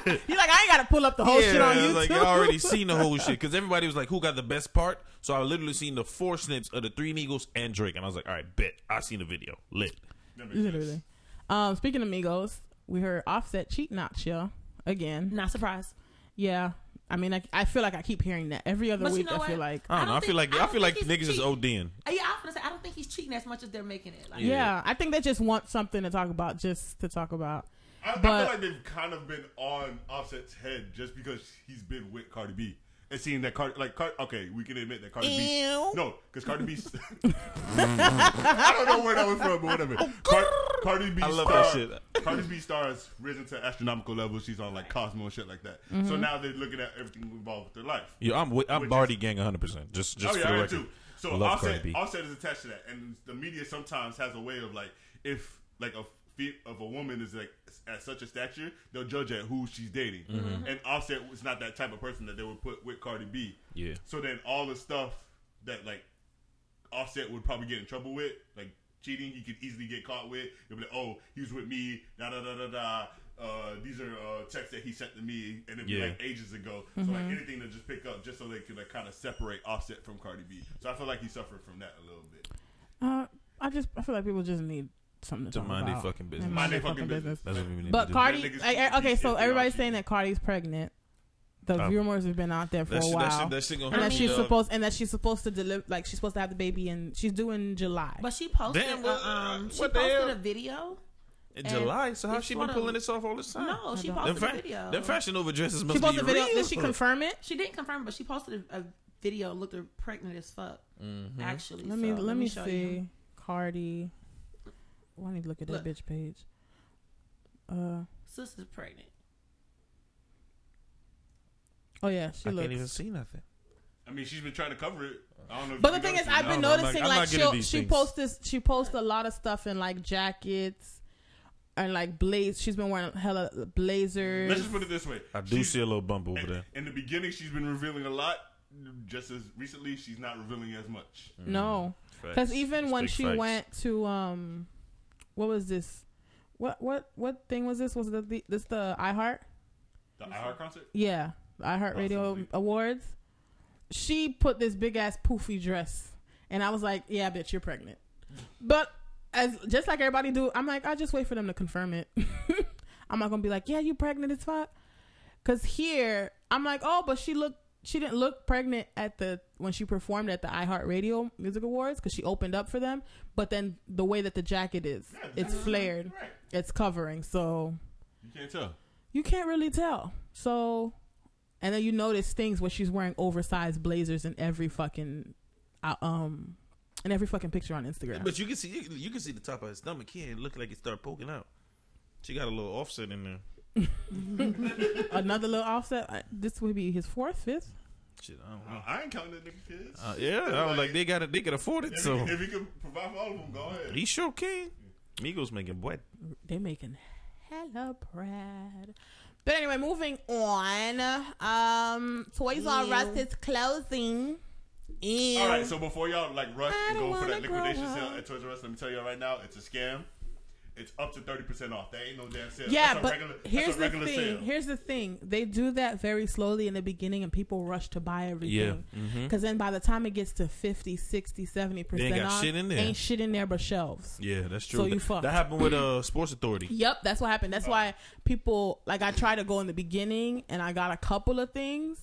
S3: He's like, I ain't gotta pull up the whole shit on
S4: I was
S3: YouTube.
S4: like I already seen the whole shit because everybody was like, "Who got the best part?" So I literally seen the four snips of the three Migos and Drake, and I was like, "All right, bet I seen the video, lit."
S2: That makes sense.
S3: Literally. Um, speaking of Migos, we heard Offset cheating out you again.
S6: Not surprised.
S3: Yeah. I mean, I, I feel like I keep hearing that every other
S6: But you
S3: week.
S6: know
S3: I feel like,
S4: I don't, know. I
S6: don't
S4: feel like
S6: I
S4: I,
S6: don't
S4: feel like niggas
S6: he's
S4: is. ODing.
S6: Yeah, I was gonna say I don't think he's cheating as much as they're making it. Like,
S4: Yeah.
S3: yeah. I think they just want something to talk about, just to talk about.
S2: I, I
S3: But-
S2: feel like they've kind of been on Offset's head just because he's been with Cardi B. And seeing that Cardi, like, Car- okay, we can admit that Cardi B. No, because Cardi B. I don't know where that was from, but whatever. Car- Cardi B.
S4: I love
S2: star,
S4: that shit.
S2: Cardi B stars risen to astronomical levels. She's on like Cosmo and shit like that.
S3: Mm-hmm.
S2: So now they're looking at everything involved with their life.
S4: Yeah, I'm wi- I'm
S2: Which
S4: Bardi
S2: is-
S4: gang 100. percent Just just
S2: oh
S4: for
S2: yeah,
S4: the
S2: I am
S4: record.
S2: too. So
S4: Love
S2: Offset,
S4: Cardi B.
S2: Offset is attached to that, and the media sometimes has a way of like, if like a fe- of a woman is like at such a stature, they'll judge at who she's dating.
S4: Mm-hmm.
S2: And Offset was not that type of person that they would put with Cardi B.
S4: Yeah.
S2: So then all the stuff that like Offset would probably get in trouble with, like cheating, he could easily get caught with. He'll be like, "Oh, he was with me." Da da da da da. Uh, these are uh, texts that he sent to me, and it'd be
S4: Yeah.
S2: like ages ago. So like anything to just pick up, just so they could like kind of separate Offset from Cardi B. So I feel like he suffered from that a little bit.
S3: Uh, I just I feel like people just need something to,
S4: To
S3: talk
S4: mind their
S3: about.
S4: fucking business.
S3: And
S2: Mind their fucking business.
S4: That's what we need to
S3: But
S4: do.
S3: Cardi,
S2: That nigga's
S3: like, okay, so
S2: If they are
S3: everybody's saying that Cardi's pregnant. The
S4: Oh.
S3: rumors have been out there for
S4: that
S3: a
S4: shit,
S3: while,
S4: that shit, that shit
S3: and that she's
S4: dog.
S3: supposed and that she's supposed to deliver, like she's supposed to have the baby, and she's due in July.
S6: But she posted,
S4: Damn,
S6: uh,
S4: what-
S6: um, she posted
S4: hell?
S6: a video.
S4: in July. So
S6: how's
S4: she been pulling this off all this time?
S6: No, she
S3: don't-
S6: posted
S4: them,
S6: a video.
S4: them fashion over dresses must
S3: she posted a video.
S4: real.
S3: Did she confirm it?
S6: She didn't confirm, it, but she posted a, a video. Looked her pregnant as fuck.
S4: Mm-hmm.
S6: Actually,
S3: Let me
S6: so
S3: let me
S6: show
S3: see.
S6: you.
S3: Cardi. Well, I need to look at that
S6: Look.
S3: bitch page. Uh
S6: Sister's pregnant.
S3: oh yeah, she
S4: I
S3: looks.
S4: can't even see nothing.
S2: I mean, she's been trying to cover it. I don't know. if
S3: But the thing is. I've been
S4: No, no, I'm
S3: noticing
S4: not- I'm
S3: like
S4: not
S3: she'll,
S4: at these
S3: she
S4: things.
S3: posts this, she posts a lot of stuff in like jackets and like blaze. She's been wearing hella blazers.
S2: Let's just put it this way.
S4: I do
S2: She's-
S4: see a little bump over
S2: in,
S4: there.
S2: in the beginning, she's been revealing a lot. Just as recently, she's not revealing as much.
S3: No, because even
S4: That's
S3: when she
S4: facts.
S3: went to um, what was this? What what what thing was this? Was it the, this the iHeart?
S2: The iHeart concert.
S3: Yeah, the iHeart Radio. Awards. She put this big ass poofy dress, and I was like, "Yeah, bitch, you're pregnant." But as just like everybody do, I'm like, I just wait for them to confirm it. I'm not gonna be like, "Yeah, you pregnant as fuck," because here I'm like, "Oh, but she looked." She didn't look pregnant at the when she performed at the iHeartRadio Music Awards because she opened up for them. But then the way that the jacket is,
S2: Yeah,
S3: it's
S2: that's-
S3: flared,
S2: Right.
S3: it's covering, so
S2: You can't tell.
S3: you can't really tell. So, and then you notice things where she's wearing oversized blazers in every fucking, uh, um, in every fucking picture on Instagram.
S4: But you can see you, you can see the top of his stomach here. It looked like it started poking out. She got a little offset in there.
S3: Another little offset. This would be his fourth, fifth.
S4: Shit, I don't know.
S2: I ain't counting that nigga kids.
S4: Uh, yeah, I was like they got it. They can afford it.
S2: if,
S4: So
S2: he, if he can provide for all of them, go ahead.
S4: he sure can. Migos making what?
S3: They making hella bread. But anyway, moving on. Um, Toys R Us is closing. Ew.
S2: All right, so before y'all like rush
S3: I
S2: and
S3: don't
S2: go for that
S3: wanna grow
S2: liquidation sale
S3: up.
S2: at Toys R Us, let me tell y'all right now, it's a scam. It's up to thirty percent off. That ain't no damn sale.
S3: Yeah,
S2: that's a
S3: but
S2: regular,
S3: here's
S2: that's a
S3: the thing.
S2: sale.
S3: Here's the thing. They do that very slowly in the beginning, and people rush to buy everything.
S4: Mhm.
S3: Because then by the time it gets to 50, 60, 70
S4: They ain't
S3: percent
S4: got
S3: off,
S4: shit in there.
S3: ain't shit in there but shelves.
S4: Yeah, that's true.
S3: So you
S4: that,
S3: fucked.
S4: that happened with uh Sports Authority.
S3: Yep, that's what happened. That's why people like I tried to go in the beginning and I got a couple of things.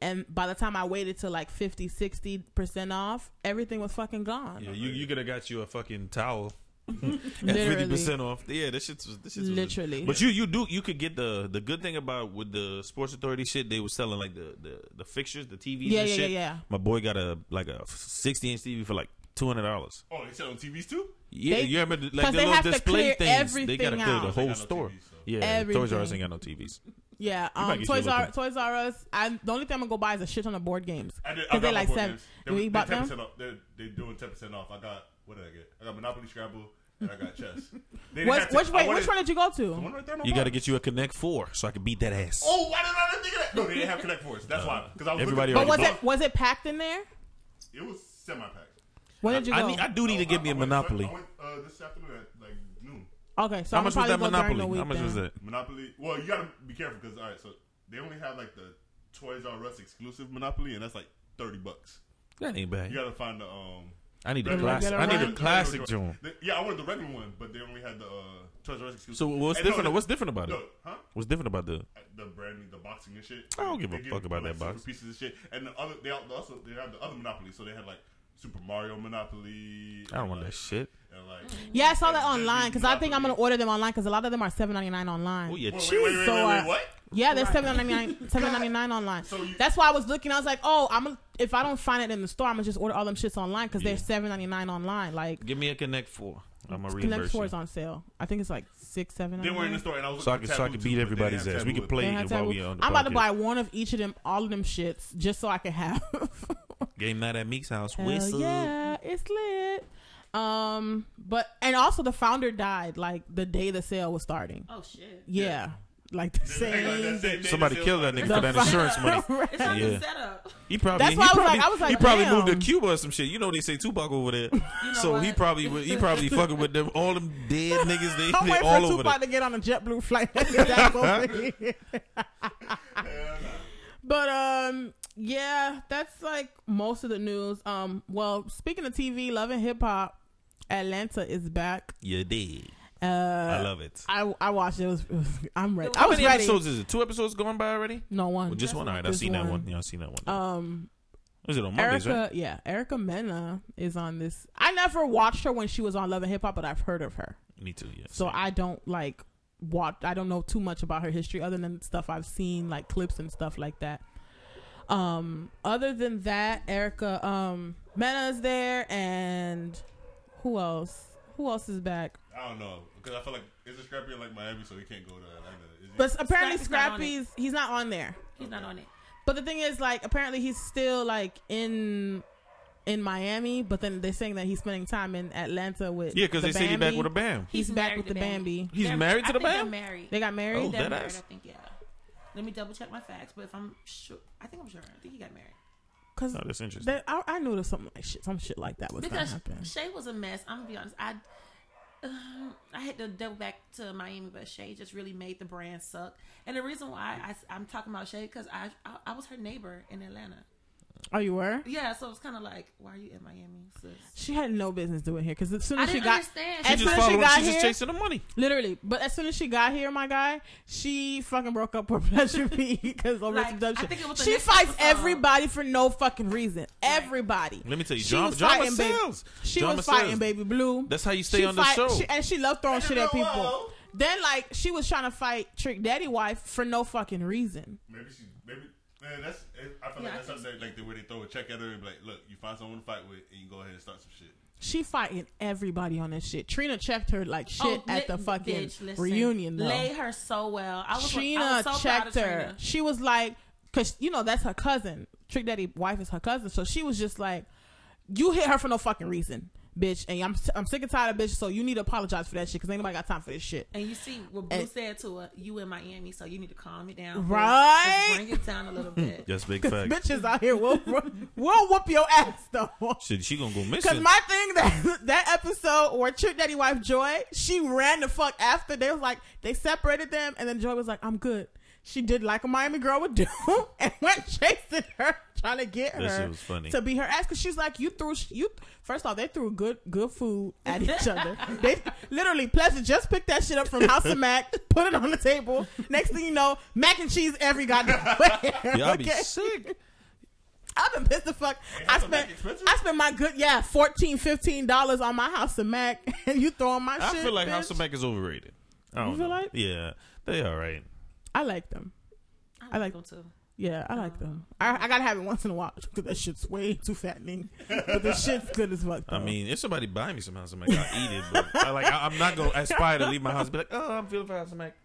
S3: And by the time I waited to like 50, 60 percent off, everything was fucking gone.
S4: Yeah, you you could have got you a fucking towel. At
S3: Literally.
S4: fifty percent off. Yeah, that shit's this shit's was-
S3: Literally.
S4: But you you do you could get the the good thing about with the Sports Authority shit they were selling like the the, the fixtures the TVs
S3: Yeah,
S4: and
S3: yeah,
S4: shit.
S3: yeah, yeah.
S4: My boy got a like a sixty inch TV for like two hundred dollars.
S2: Oh, they sell TVs too.
S4: Yeah,
S3: They-
S4: you remember
S3: 'cause
S4: like the little display
S3: clear
S4: things? They gotta clear
S3: out.
S4: the whole
S2: no
S4: store.
S2: TVs, so.
S4: Yeah, Toys R Us ain't got no TVs.
S3: Yeah, um, Toys
S4: a
S3: R
S4: little-
S3: Toys R Us. I the only thing I'm gonna go buy is a shit ton of board games.
S2: I
S3: Because they like
S2: board
S3: seven.
S2: games.
S3: You
S2: They,
S3: bought them?
S2: They're, they're doing ten percent off. I got what did I get? I got Monopoly Scrabble, and I got chess. They
S3: Which,
S2: had to-
S3: which
S2: I
S3: way?
S2: wanted-
S3: Which one did you go
S2: The
S3: to?
S2: one right there on the
S4: You got to
S2: block.
S4: get you a Connect Four so I can beat that ass.
S2: Oh, why did I not think of that? No, they didn't have Connect Fours. That's why. Because I was
S4: Everybody
S2: looking-
S3: But was
S4: already
S3: it was it packed in there?
S2: It was semi packed.
S3: When did you
S4: I,
S3: go?
S4: need, I do need to get me a Monopoly.
S2: I went uh, this afternoon at like noon.
S3: okay, so
S4: How
S3: I'm
S4: much was
S3: probably
S4: that
S3: go during
S4: Monopoly?
S3: the
S4: How much
S3: week
S4: was
S3: then.
S4: that?
S2: Monopoly. Well, you gotta be careful because all right, so they only have like the Toys R Us exclusive Monopoly, and that's like thirty bucks.
S4: That ain't bad.
S2: You gotta find the um.
S4: I need a classic. I need a classic
S2: regular-
S4: joint.
S2: Yeah, I wanted the regular one, but they only had the uh, Toys R Us exclusive.
S4: So what's
S2: And
S4: different?
S2: the-
S4: What's different about it?
S2: Huh?
S4: What's different about the?
S2: The brand, new, the boxing and shit.
S4: I don't give a fuck about
S2: like,
S4: that box.
S2: Pieces of shit, and the other they also they have the other Monopoly, so they had like Super Mario Monopoly.
S4: I don't want
S2: like,
S4: that shit.
S2: Like,
S3: Yeah, I saw that online because I think I'm gonna order them online because a lot of them are seven ninety nine online.
S4: Oh yeah,
S2: Wait,
S4: cheese.
S2: wait, wait, wait,
S3: So,
S2: wait,
S3: uh,
S2: wait, what?
S3: Yeah, they're seven ninety nine seven ninety nine online.
S2: So you-
S3: That's why I was looking. I was like, oh, I'm gonna, if I don't find it in the store, I'm gonna just order all them shits online because
S4: Yeah.
S3: they're seven ninety nine online. Like
S4: Give me a Connect Four. I'm gonna
S3: Connect Four is on sale. I think it's like six seven.
S2: They were in the store, and I was
S4: So I
S2: looking
S4: can so I can beat
S2: too, but they
S4: everybody's ass. We
S2: Taboo
S4: can play it while
S3: to-
S4: we on the
S3: I'm about to buy one of each of them, all of them shits, just so I can have.
S4: Game night at Meek's house.
S3: Hell
S4: Whistle.
S3: yeah, it's lit. Um, but and also the founder died like the day the sale was starting.
S6: Oh shit.
S3: Yeah, like the
S2: Hang on,
S3: same.
S2: that same
S4: Somebody
S2: the
S4: killed that nigga for that insurance money.
S6: It's
S4: Yeah.
S6: setup.
S4: He probably
S3: That's
S4: he
S3: why I was
S4: probably
S3: like- I was like,
S4: he probably moved to. Cuba or some shit. You know they say Tupac over there,
S6: know
S4: so he probably he probably fucking with them all them dead niggas. They,
S3: I'm
S4: they
S3: waiting
S4: all
S3: for
S4: over
S3: Tupac
S4: there.
S3: to get on a JetBlue flight. That's over here. but um, yeah, that's like most of the news. Um, well, speaking of TV, Love and Hip Hop, Atlanta is back.
S4: You did.
S3: Uh,
S4: I love it.
S3: I I watched it. It was, it was I'm ready. I
S4: How
S3: was
S4: many
S3: ready.
S4: episodes is it? Two episodes going by already?
S3: No one.
S4: Well, just one. All right, I've seen that
S3: one.
S4: one. Yeah, I've seen that one.
S3: Um,
S4: Was it on Mondays?
S3: Erica,
S4: Right?
S3: yeah, Erica Mena is on this. I never watched her when she was on Love and Hip Hop, but I've heard of her.
S4: Me too. Yeah.
S3: So
S4: same.
S3: I don't like watch. I don't know too much about her history other than stuff I've seen, like clips and stuff like that. Um, other than that, Erica um Mena is there, and who else? Who else is back?
S2: I don't know because I feel like is it Scrappy in like Miami, so he can't go to Atlanta. Is he?
S3: But apparently
S6: Scrappy's not on
S3: Scrappy's he's not on there.
S6: He's not on it.
S3: But the thing is, like, apparently he's still like in in Miami, but then they're saying that he's spending time in Atlanta with
S4: yeah, because
S3: the
S4: they said he back with a bam.
S3: He's, back
S6: married
S3: with
S6: to
S3: the Bambi.
S4: He's
S6: They're-
S4: married to
S6: I
S4: the
S6: think they're
S4: bam?
S6: married.
S3: They got married.
S4: Oh,
S6: They're
S4: that
S6: married,
S4: ass.
S6: I think, yeah. Let me double check my facts, but if I'm sure, I think I'm sure. I think he got married.
S3: Cause
S4: Oh, that's interesting.
S3: that, I, I knew there's something like shit, some shit like that was gonna
S6: Because
S3: happen.
S6: Shay was a mess. I'm gonna be honest. I um, I had to double back to Miami, but Shay just really made the brand suck. And the reason why I, am talking about Shay because I, I I was her neighbor in Atlanta.
S3: Oh, you were?
S6: Yeah, so it's kind of like, why are you in Miami, sis?
S3: She had no business doing here because as soon
S6: I
S3: as she got
S6: understand.
S4: She
S3: as
S6: She
S3: soon as she
S4: following.
S3: got
S4: She's just chasing the money.
S3: literally. But as soon as she got here, my guy, she fucking broke up her Pleasure P because over
S6: Like,
S3: some dumb shit.
S6: think it was the
S3: She fights
S6: episode.
S3: everybody for no fucking reason. Everybody.
S4: Let me tell you,
S3: She
S4: drama,
S3: was
S4: drama
S3: fighting Baby- She
S4: drama
S3: was fighting
S4: sells.
S3: Baby Blue.
S4: That's how you stay
S3: She
S4: on the
S3: fight-
S4: show.
S3: she- and she loved throwing shit at people.
S2: Whoa.
S3: Then like she was trying to fight Trick Daddy wife for no fucking reason.
S2: Maybe she maybe man, that's it, I feel
S6: Yeah,
S2: like
S6: I
S2: that's something that, like the way they throw a check at her and be like, look, you find someone to fight with and you go ahead and start some shit.
S3: She fighting everybody on this shit. Trina checked her like oh, shit
S6: Oh,
S3: at the fucking
S6: bitch, listen.
S3: reunion though.
S6: Lay her so well. I was, I
S3: Trina
S6: was so proud
S3: checked
S6: of
S3: her.
S6: Trina.
S3: She was like, cause you know that's her cousin. Trick Daddy wife is her cousin, so she was just like, you hit her for no fucking reason, bitch. And I'm I'm sick and tired of bitch. So you need to apologize for that shit, cause ain't nobody got time for this shit.
S6: And you see what Blue
S3: And-
S6: said to her, you in Miami, so you need to calm it down.
S3: Right?
S6: Just bring it down a little bit.
S4: That's big fact.
S3: Bitches out here will will whoop your ass though.
S4: Shit, she gonna go missing.
S3: Cause my thing that that episode where Trick Daddy wife Joy, she ran the fuck after. They was like they separated them, and then Joy was like, "I'm good." She did like a Miami girl would do, and went chasing her, trying to get her
S4: was funny.
S3: to be her ass. Cause she's like, "You threw you." First off, they threw good good food at each other. They literally Pleasure just picked that shit up from House of Mac, put it on the table. Next thing you know, mac and cheese every goddamn way.
S4: Y'all be sick.
S3: I've been pissed the fuck. I spent I spent my good yeah 14 dollars on my house of Mac, and you throwing my shit.
S4: I
S3: shit.
S4: feel like
S3: bitch.
S4: House of Mac is overrated. I don't
S3: You feel
S4: know.
S3: like?
S4: Yeah, they all right.
S3: I like them. I like-
S6: them too.
S3: Yeah, I like uh, them. I, I gotta have it once in a while because that shit's way too fattening. but the shit's good as fuck.
S4: I mean, if somebody buy me some House of Mac, I'll eat it. But I, like, I, I'm not gonna aspire to leave my house and be like, oh, I'm feeling for House of Mac.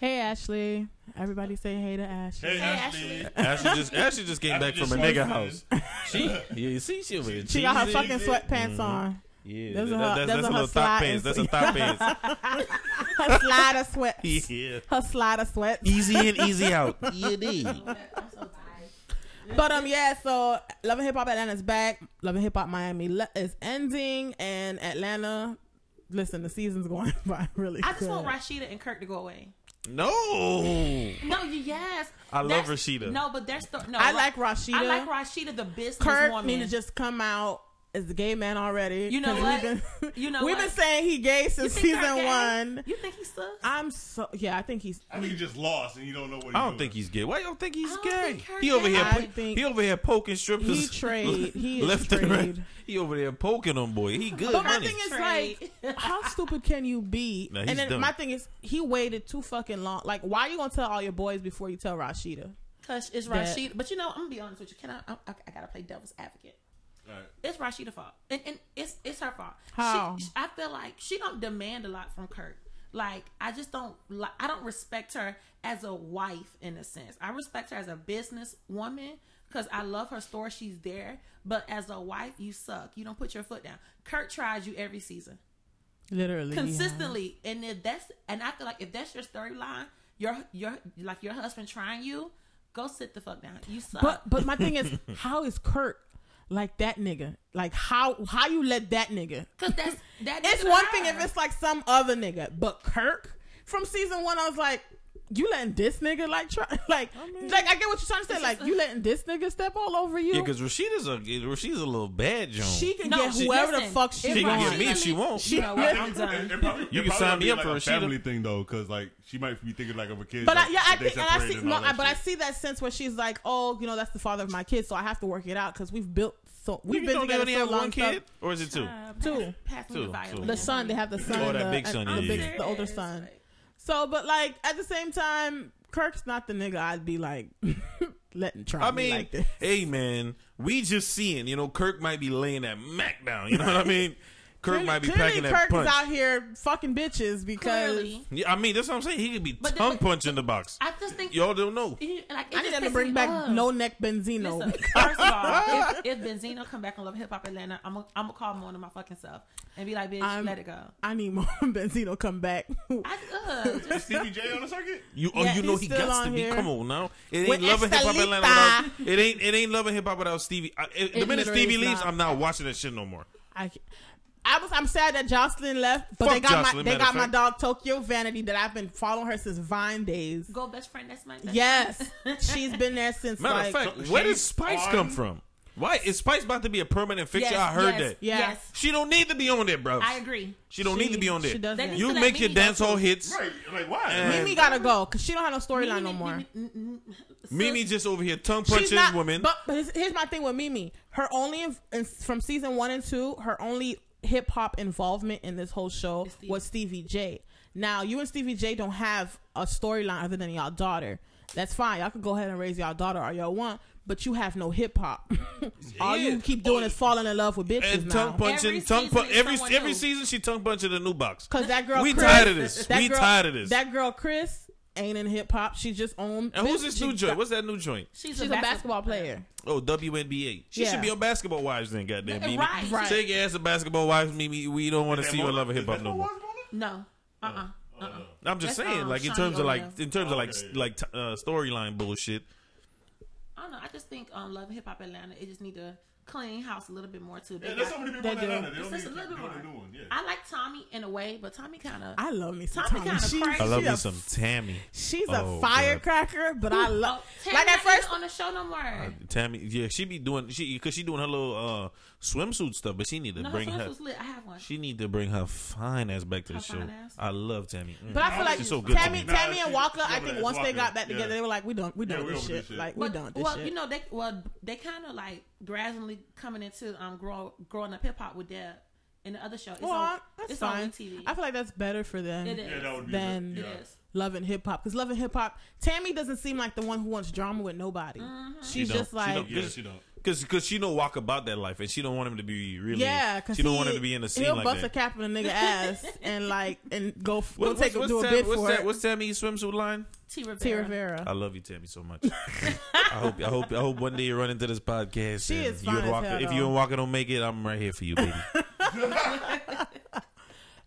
S3: hey Ashley, everybody say hey to Ashley.
S2: Hey,
S6: Ashley.
S2: Ashley.
S4: Ashley just Ashley just came back
S2: Ashley
S4: from a
S2: just
S4: nigga house. She, yeah, you see, she over here.
S3: She got her
S4: cheesing.
S3: fucking
S2: cheesy.
S3: sweatpants mm-hmm. on.
S4: Yeah,
S3: Those are
S4: that-
S3: her-
S4: that's,
S3: those
S4: that's
S3: are
S4: a
S3: her
S4: little thigh pants. That's a thigh pants.
S3: Her slider sweat.
S4: yeah.
S3: Her slider sweat.
S4: Easy in, easy out. Yeah.
S6: I'm so tired.
S3: But um, yeah. So Love and Hip Hop Atlanta's back. Love and Hip Hop Miami le- is ending, and Atlanta. Listen, the season's going by really.
S6: I just
S3: good.
S6: want Rasheeda and Kirk to go away.
S4: No.
S6: No, yes.
S4: I love
S6: That's-
S4: Rasheeda.
S6: No, but there's sto- no.
S3: I
S6: Ra-
S3: like Rasheeda.
S6: I like Rasheeda, the business
S3: Kirk
S6: woman.
S3: need to just come out as a gay man already.
S6: You know
S3: 'cause
S6: what?
S3: Been,
S6: You know
S3: we've
S6: what?
S3: been saying he gay since season
S6: gay?
S3: one.
S6: You think he's sucks?
S3: I'm so yeah. I think he's.
S2: I think you just lost and you don't know what.
S4: I don't think he's gay. Why you don't think he's
S6: don't
S4: gay?
S6: think Kirk
S4: he over here.
S3: I
S4: po-
S3: think-
S4: he over here poking strippers.
S3: He trade. He is
S4: left and right. He over there poking them, boy. He good
S3: But my thing is
S6: Trade.
S3: like, how stupid can you be?
S4: Nah, he's
S3: and then
S4: dumb.
S3: my thing is, he waited too fucking long. Like, why are you gonna tell all your boys before you tell Rasheeda?
S6: Cause it's
S3: That-
S6: Rasheeda. But you know, I'm gonna be honest with you. Can I? I, I gotta play devil's advocate. It's Rasheeda's fault, and, and it's it's her fault.
S3: How?
S6: She, I feel like she don't demand a lot from Kirk. Like I just don't. Like, I don't respect her as a wife in a sense. I respect her as a business woman because I love her store. She's there, but as a wife, you suck. You don't put your foot down. Kirk tries you every season
S3: Literally, yeah.
S6: consistently, and if that's and I feel like if that's your storyline, your your like your husband trying you, go sit the fuck down. You suck.
S3: But but my thing is, how is Kirk like that nigga? Like how how you let that nigga?
S6: Cause that's that.
S3: It's one thing if it's like some other nigga, but Kirk from season one, I was like, you letting this nigga like try like like I get what you're trying to say. Like you letting this nigga step all over you.
S4: Yeah, because Rasheeda's a Rasheeda's a little bad Joan.
S3: she can
S6: No,
S3: get
S6: she-
S3: whoever the fuck she,
S6: if
S4: She can
S3: wants.
S4: get me if she wants.
S6: You know what? I'm
S2: It,
S6: done.
S2: it probably,
S4: You can sign me up
S2: like
S4: for
S2: a
S4: Rasheeda.
S2: family thing though, because like she might be thinking like of a kid.
S3: But I, yeah, I think, and I see,
S2: and
S3: no,
S2: that
S3: I, but I see that sense where she's like, oh, you know, that's the father of my kids, so I have to work it out because we've built so we've
S4: you
S3: been
S4: know they
S3: together
S4: only
S3: so
S4: have
S3: long.
S4: one
S3: stuff-
S4: kid, or is it two?
S6: Uh,
S3: Two.
S6: Pass, pass
S4: Two,
S6: the
S4: two.
S3: The son, they have the son,
S4: Oh, that
S3: the,
S4: big son,
S3: the,
S4: yeah,
S3: big,
S4: yeah.
S3: the older son. So, but like at the same time, Kirk's not the nigga I'd be like letting try
S4: I
S3: me
S4: mean,
S3: like this.
S4: hey man, we just seeing. You know, Kirk might be laying that Mac down. You know what I mean? Kirk
S3: Clearly-
S4: might be
S3: clearly
S4: packing that
S3: Kirk
S4: punch.
S3: is out here fucking bitches because
S6: Clearly.
S4: Yeah, I mean that's what I'm saying. He could be
S6: But the-
S4: tongue punching the box.
S6: I just think
S4: Y'all don't know.
S6: he- like,
S3: I need
S6: just
S3: them to bring back
S6: off.
S3: no neck Benzino.
S6: Listen, first of all, if, if Benzino come back on Love Hip Hop Atlanta, I'm gonna I'm gonna call him on to my fucking self and be like, bitch,
S3: I'm-
S6: let it go.
S3: I need more Benzino come back.
S6: I, uh, just,
S2: Stevie J on the circuit.
S4: You oh
S3: Yeah,
S4: you know he
S3: still
S4: got to
S3: on
S4: be.
S3: here.
S4: Come on now, it ain't loving hip hop Atlanta without. It ain't it ain't loving hip hop without Stevie. I, it, the minute Stevie leaves,
S3: not.
S4: I'm not watching that shit no more.
S3: I, I was I'm sad that Joseline left, but
S4: Fuck
S3: they got
S4: Joseline,
S3: my they got my dog Tokyo Vanity that I've been following her since Vine days.
S6: go best friend. That's my best
S3: Yes,
S6: friend.
S3: she's been there since
S4: Matter
S3: like
S4: of fact,
S2: So
S4: where
S2: did
S4: Spice
S2: on-
S4: come from? Why is Spice about to be a permanent fixture?
S6: Yes,
S4: I heard
S6: yes,
S4: that.
S3: Yeah.
S6: Yes,
S4: She don't need to be on there, bro.
S6: I agree.
S4: She don't need to be on there.
S3: She doesn't.
S4: You make your
S6: Mimi go
S4: dance hall hits.
S2: Right? Like why?
S4: And-
S3: Mimi gotta go because she don't have no storyline no more.
S6: Mimi- mm, mm,
S4: Mimi just over here tongue
S3: She's
S4: punching women.
S3: But, but here's, here's my thing with Mimi. Her only in, in- from season one and two, her only hip hop involvement in this whole show
S6: Stevie.
S3: was Stevie J. Now you and Stevie J don't have a storyline other than y'all daughter. That's fine. Y'all can go ahead and raise y'all daughter all y'all want, but you have no hip hop. all
S4: Yeah.
S3: you keep doing is falling in love with bitches
S4: and
S3: now.
S4: tongue punching,
S6: Every
S4: tongue
S6: season
S4: punch. Every every
S6: new.
S4: season she tongue punching a new box.
S3: Cause that girl,
S4: We
S3: Chris,
S4: tired of this.
S3: that
S4: We
S3: girl-
S4: tired of this.
S3: That girl, Chris, ain't in hip hop. She just on.
S4: And who's
S3: this-
S4: this new joint? What's that new joint?
S6: She's,
S3: She's a basketball player.
S4: Oh, WNBA. She
S3: Yeah.
S4: should be on Basketball Wives then, goddamn. Mimi.
S6: Right.
S3: Right.
S4: Take your ass to Basketball Wives, Mimi. We don't want to see you on Love and
S2: is
S4: Hip Hop no more.
S6: No. Uh. uh Uh.
S4: I'm just
S6: That's,
S4: saying,
S6: um,
S4: like in
S6: Shaunie
S4: terms of like
S6: O'Neal.
S4: in terms of like like t- uh, storyline bullshit.
S6: I don't know. I just think um, Love Hip Hop Atlanta. It just need to clean house a little bit more too. They
S2: Yeah, there's
S6: got-
S2: so many people
S3: They
S2: in
S3: do.
S2: Atlanta. They
S6: It's
S2: don't
S6: just a little bit
S2: do
S6: more.
S2: a. Yeah.
S6: I like Tommy in a way, but Tommy kind of.
S3: I love me some
S6: Tommy
S3: Tommy.
S6: kinda
S3: She-
S6: crazy.
S4: I love
S3: she
S4: me
S3: a-
S4: some Tammy.
S3: She's
S4: Oh,
S3: a
S4: God.
S3: firecracker, but I love. like at first,
S6: on the show no more.
S4: Tammy, yeah, she be doing she because she doing her little uh swimsuit stuff, but she need to
S6: No,
S4: bring her.
S6: was lit. I have one.
S4: She need to bring her fine ass back to the show.
S6: ass?
S4: I love Tammy. Mm.
S3: But I feel like
S4: She's so good
S3: Tammy,
S4: me.
S3: Tammy and
S2: Waka.
S3: I think
S2: there.
S3: once they got back
S2: yeah.
S3: together, they were like, "We done, we done
S2: Yeah, we
S3: this
S2: over
S3: shit.
S2: this shit.
S3: Like we
S6: But-
S3: done this
S6: well,
S3: shit."
S6: you know they well they kind of like gradually coming into um grow, growing up hip hop with Deb in the other show. It's
S3: well,
S6: on,
S3: that's
S6: it's
S3: fine.
S6: on TV.
S3: I feel like that's better for them
S6: It is.
S2: Yeah, that
S3: than
S2: good. Yeah.
S6: is.
S3: loving hip hop. Because loving hip hop, Tammy doesn't seem like the one who wants drama with nobody.
S6: Mm-hmm.
S3: She's
S4: don't.
S3: just
S4: She
S3: like,
S4: don't.
S2: Yeah, she don't.
S4: Cause, cause she don't walk about that life, and she don't want him to be really.
S3: yeah, because
S4: she don't want him to be in the scene
S3: He'll
S4: like
S3: bust a cap in a nigga ass and like and go
S4: What-
S3: go
S4: what's,
S3: take him
S4: what's,
S3: do a
S4: Tam-
S3: bid
S4: what's
S3: for
S4: that,
S3: it.
S4: what's Tammy's swimsuit line?
S6: T Rivera.
S3: T Rivera.
S4: I love you, Tammy, so much. I hope, I hope, I hope one day you run into this podcast.
S3: She
S4: and
S3: is
S4: you
S3: fine
S4: and
S3: as
S4: Waka,
S3: hell,
S4: If
S3: though.
S4: you and Waka don't make it, I'm right here for you, baby.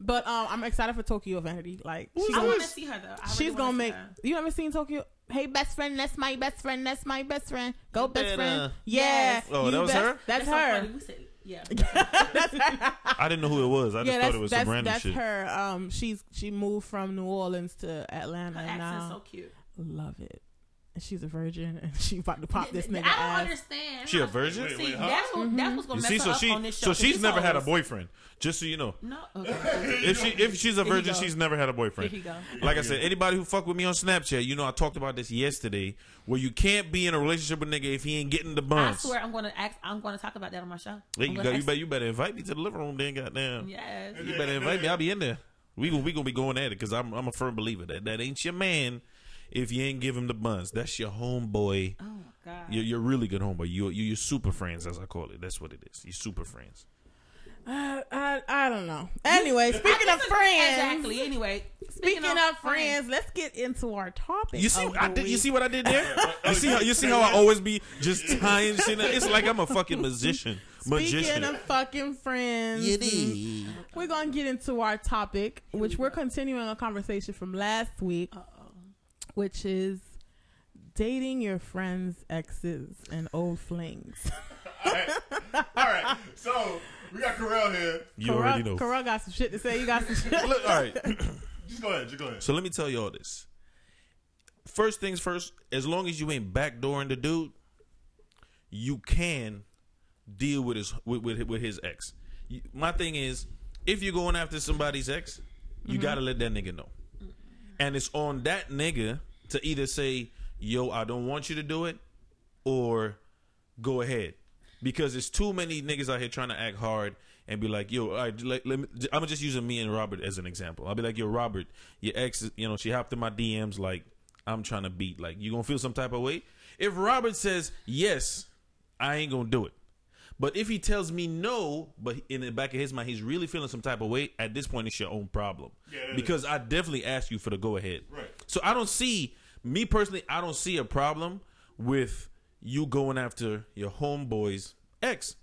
S3: but um, I'm excited for Tokyo Vanity. Like she's
S6: I
S3: gonna,
S6: want to see her though. I really
S3: she's
S6: wanna
S3: gonna
S6: see
S3: make.
S6: her.
S3: You ever seen Tokyo? Hey, best friend, that's my best friend. That's my best friend. Go, best
S4: better.
S3: friend. Yeah.
S6: Yes.
S4: Oh,
S3: you
S4: that was
S3: best-
S4: her?
S3: That's
S6: so
S3: her.
S6: funny. We said, yeah.
S4: I didn't know who it was. I just thought it was some
S3: that's,
S4: random
S3: that's
S4: shit.
S3: her. Um, she's she moved from New Orleans to Atlanta.
S6: Her
S3: and
S6: accent's
S3: now
S6: so cute.
S3: love it. And she's a virgin, and she about to pop this nigga.
S6: I
S3: nigga
S6: don't
S3: ass.
S6: understand.
S4: She a virgin?
S2: Wait,
S6: See,
S2: wait, huh?
S6: that's what that's what's gonna
S4: You
S6: mess
S4: see,
S6: her
S4: so
S6: up on this show.
S4: so
S6: 'cause
S4: she's
S6: you
S4: never
S6: told
S4: had a boyfriend. Just so you know,
S6: No, okay.
S4: if she if she's a virgin, she's never had a boyfriend.
S6: Here you go.
S4: Like I said, anybody who fuck with me on Snapchat, you know I talked about this yesterday, where you can't be in a relationship with a nigga if he ain't getting the buns.
S6: I swear I'm gonna ask. I'm gonna talk about that on my show.
S4: Hey,
S6: I'm
S4: you,
S6: gonna
S4: got, you, better, you better invite me to the living room, then goddamn.
S6: Yes.
S4: You better invite me. I'll be in there. We gonna we gonna be going at it because I'm I'm a firm believer that that ain't your man if you ain't give him the buns. That's your homeboy.
S6: Oh my god.
S4: You're, you're really good homeboy. You you you're super friends as I call it. That's what it is. You're super friends.
S3: I, I I don't know. Anyway, speaking of friends,
S6: Exactly. Anyway,
S3: speaking of friends, let's get into our topic.
S4: You see,
S3: of
S4: I
S3: the
S4: did, you see what I did there? Oh, you see how you see how I always be just tying shit. in? It's like I'm a fucking musician.
S3: Speaking
S4: Magician.
S3: of fucking friends, we're gonna get into our topic, which we're continuing a conversation from last week, which is dating your friends' exes and old flings.
S2: All right. All right. So we got Carell here.
S4: you already know.
S3: Carell got some shit to say. You got some shit.
S4: Look, all right.
S2: Just go ahead. Just go ahead.
S4: So let me tell you all this. First things first, as long as you ain't backdooring the dude, you can deal with his with with, with his ex. You- My thing is, if you're going after somebody's ex, you mm-hmm. gotta let that nigga know, and it's on that nigga to either say, "Yo, I don't want you to do it," or go ahead, because there's too many niggas out here trying to act hard and be like, "Yo, let, let me." I'm just using me and Robert as an example. I'll be like, "Yo, Robert, your ex, you know, she hopped in my DMs like I'm trying to beat. Like, you gonna feel some type of way?" If Robert says yes, I ain't gonna do it. But if he tells me no, but in the back of his mind he's really feeling some type of way, at this point it's your own problem.
S2: Yeah,
S4: because I definitely asked you for the go ahead.
S2: Right.
S4: So I don't see me personally. I don't see a problem with you going after your homeboy's ex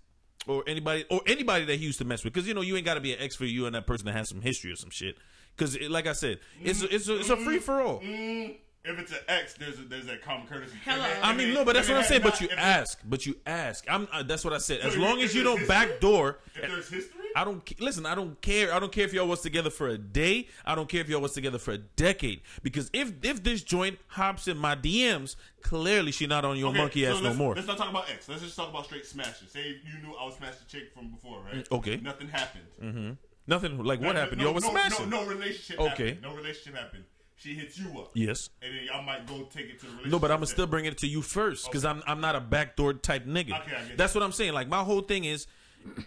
S4: or anybody or anybody that he used to mess with. Because you know you ain't got to be an ex for you and that person that has some history or some shit. Because like I said, it's a, it's a, it's a free for all.
S2: Mm, if it's an ex, there's a, there's that common courtesy.
S6: Hello.
S2: If it-
S4: I mean,
S2: it-
S4: no, but that's
S2: if
S4: what I'm saying.
S2: has
S4: But you
S2: not- if it-
S4: ask, but you ask. I'm. Uh, that's what I said. As
S2: So
S4: long as you don't
S2: history-
S4: backdoor.
S2: If there's history,
S4: I don't listen. I don't care. I don't care if y'all was together for a day. I don't care if y'all was together for a decade. Because if if this joint hops in my DMs, clearly she not on your
S2: Okay,
S4: monkey
S2: so
S4: ass no more.
S2: Let's not talk about ex. Let's just talk about straight smashing. Say you knew I was smashing a chick from before, right?
S4: Mm, okay.
S2: Nothing happened.
S4: Nothing like what happened.
S2: no,
S4: y'all was
S2: no,
S4: smashing.
S2: No, no relationship.
S4: Okay.
S2: Happened. No relationship happened. She hits you up.
S4: Yes.
S2: And then y'all might go take it to the relationship.
S4: No, but I'm gonna still bring it to you first because I'm I'm not a backdoor type nigga.
S2: Okay, I get
S4: That's what I'm saying. Like my whole thing is,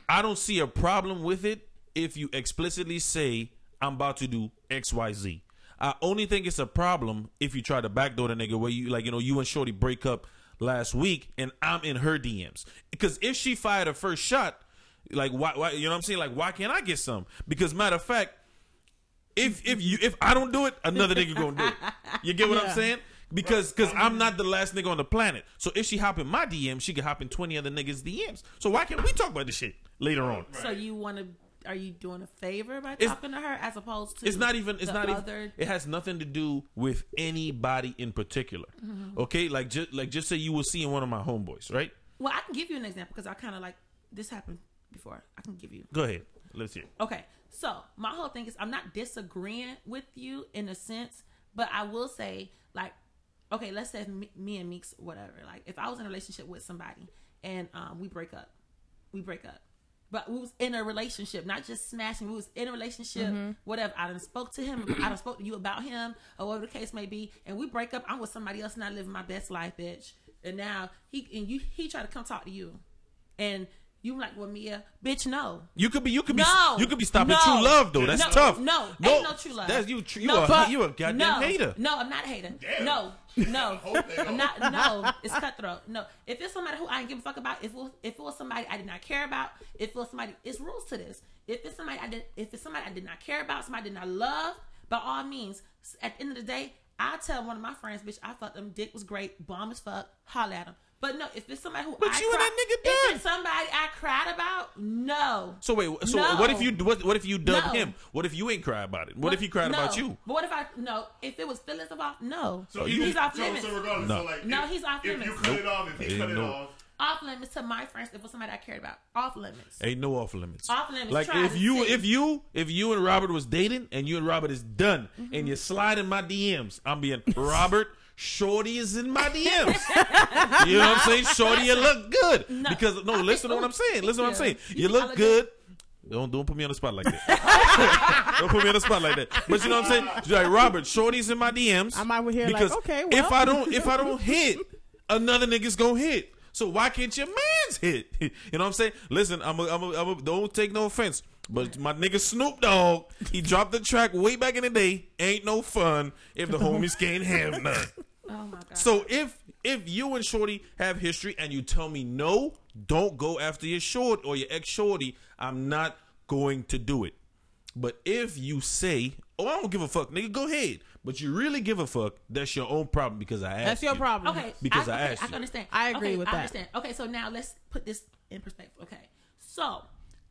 S4: I don't see a problem with it if you explicitly say I'm about to do X Y Z. I only think it's a problem if you try to backdoor the nigga where you like you know you and Shorty break up last week and I'm in her DMs because if she fired her first shot, like why why you know what I'm saying like why can't I get some? Because matter of fact, if if you if I don't do it, another nigga gonna do it. You get what I'm saying? Because because I'm not the last nigga on the planet. So if she hop in my DM, she can hop in twenty other niggas DMs. So why can't we talk about this shit later on?
S6: So you want to? Are you doing a favor by
S4: It's-
S6: talking to her as opposed to?
S4: It's not even. It's not
S6: other.
S4: even. It has nothing to do with anybody in particular.
S6: Mm-hmm.
S4: Okay, like just like just say you were seeing one of my homeboys, right?
S6: well, I can give you an example because I kind of like this happened before. I can give you.
S4: Go ahead. Let's hear.
S6: Okay, so my whole thing is I'm not disagreeing with you in a sense, but I will say like, okay, let's say me, me and Meeks whatever. Like if I was in a relationship with somebody and um, we break up, we break up. But we was in a relationship, not just smashing. We was in a relationship, whatever. I done spoke to him. I done spoke to you about him, or whatever the case may be. And we break up. I'm with somebody else, not living my best life, bitch. And now he and you, he try to come talk to you, and you like, well, Mia, bitch, no.
S4: You could be. You could be.
S6: No,
S4: You could be stopping
S6: no.
S4: true love though. That's
S6: no,
S4: tough.
S6: No, ain't no true love.
S4: That's you. You
S6: No,
S4: a you a goddamn
S6: no,
S4: hater.
S6: No, I'm not a hater.
S2: Damn.
S6: No, no, I'm
S2: don't.
S6: No, it's cutthroat. No, if it's somebody who I didn't give a fuck about, if it was, if it was somebody I did not care about, if it was somebody, it's rules to this. If it's somebody I did, if it's somebody I did not care about, somebody I did not love, by all means, at the end of the day, I tell one of my friends, bitch, I thought them dick was great, bomb as fuck, holla at him. But no, if it's somebody who
S4: But
S6: I
S4: you and that nigga
S6: if
S4: done.
S6: it's somebody I cried about, no.
S4: So wait, so
S6: No.
S4: what if you what, what if you dub
S6: No.
S4: him? What if you ain't cry about it? What if he cried
S6: no.
S4: about you?
S6: But what if I no? If it was feelings involved, no.
S2: So
S4: you-
S6: he's off
S2: so,
S6: limits.
S2: So regardless,
S4: No.
S2: so like,
S6: No,
S2: if,
S6: he's off
S2: if you
S6: limits.
S2: cut it off, if he
S4: Ain't
S2: cut it off,
S6: off limits to my friends. If it was somebody I cared about, off limits.
S4: Ain't no off limits.
S6: Off limits,
S4: Like if you
S6: see.
S4: if you if you and Robert was dating and you and Robert is done
S6: Mm-hmm.
S4: and you slide in my DMs, I'm being Robert. Shorty is in my DMs. you know what I'm saying? Shorty, you look good. Because no, listen to what I'm saying. Listen to what I'm saying.
S6: You
S4: You look
S6: look
S4: good. Don't don't put me on the spot like that. don't put me on the spot like that. But you know what I'm saying? You're like Robert, Shorty's in my DMs.
S3: I'm over here like,
S4: because
S3: okay,
S4: if. I don't if I don't hit, another nigga's gonna hit. So why can't your man's hit? you know what I'm saying? Listen, I'm a, I'm a, I'm a, don't take no offense, but my nigga Snoop Dogg, he dropped the track way back in the day. Ain't no fun if the homies can't have none.
S6: Oh my god.
S4: So if if you and Shorty have history and you tell me no, don't go after your short or your ex Shorty. I'm not going to do it. But if you say, "Oh, I don't give a fuck," nigga, go ahead. But you really give a fuck, that's your own problem because I asked.
S3: That's your
S4: you.
S3: problem.
S6: Okay,
S4: Because I
S6: okay,
S4: asked
S6: I
S4: you.
S6: can understand.
S3: I agree
S6: okay,
S3: with
S6: I
S3: that.
S6: understand. Okay, so now let's put this in perspective. Okay, so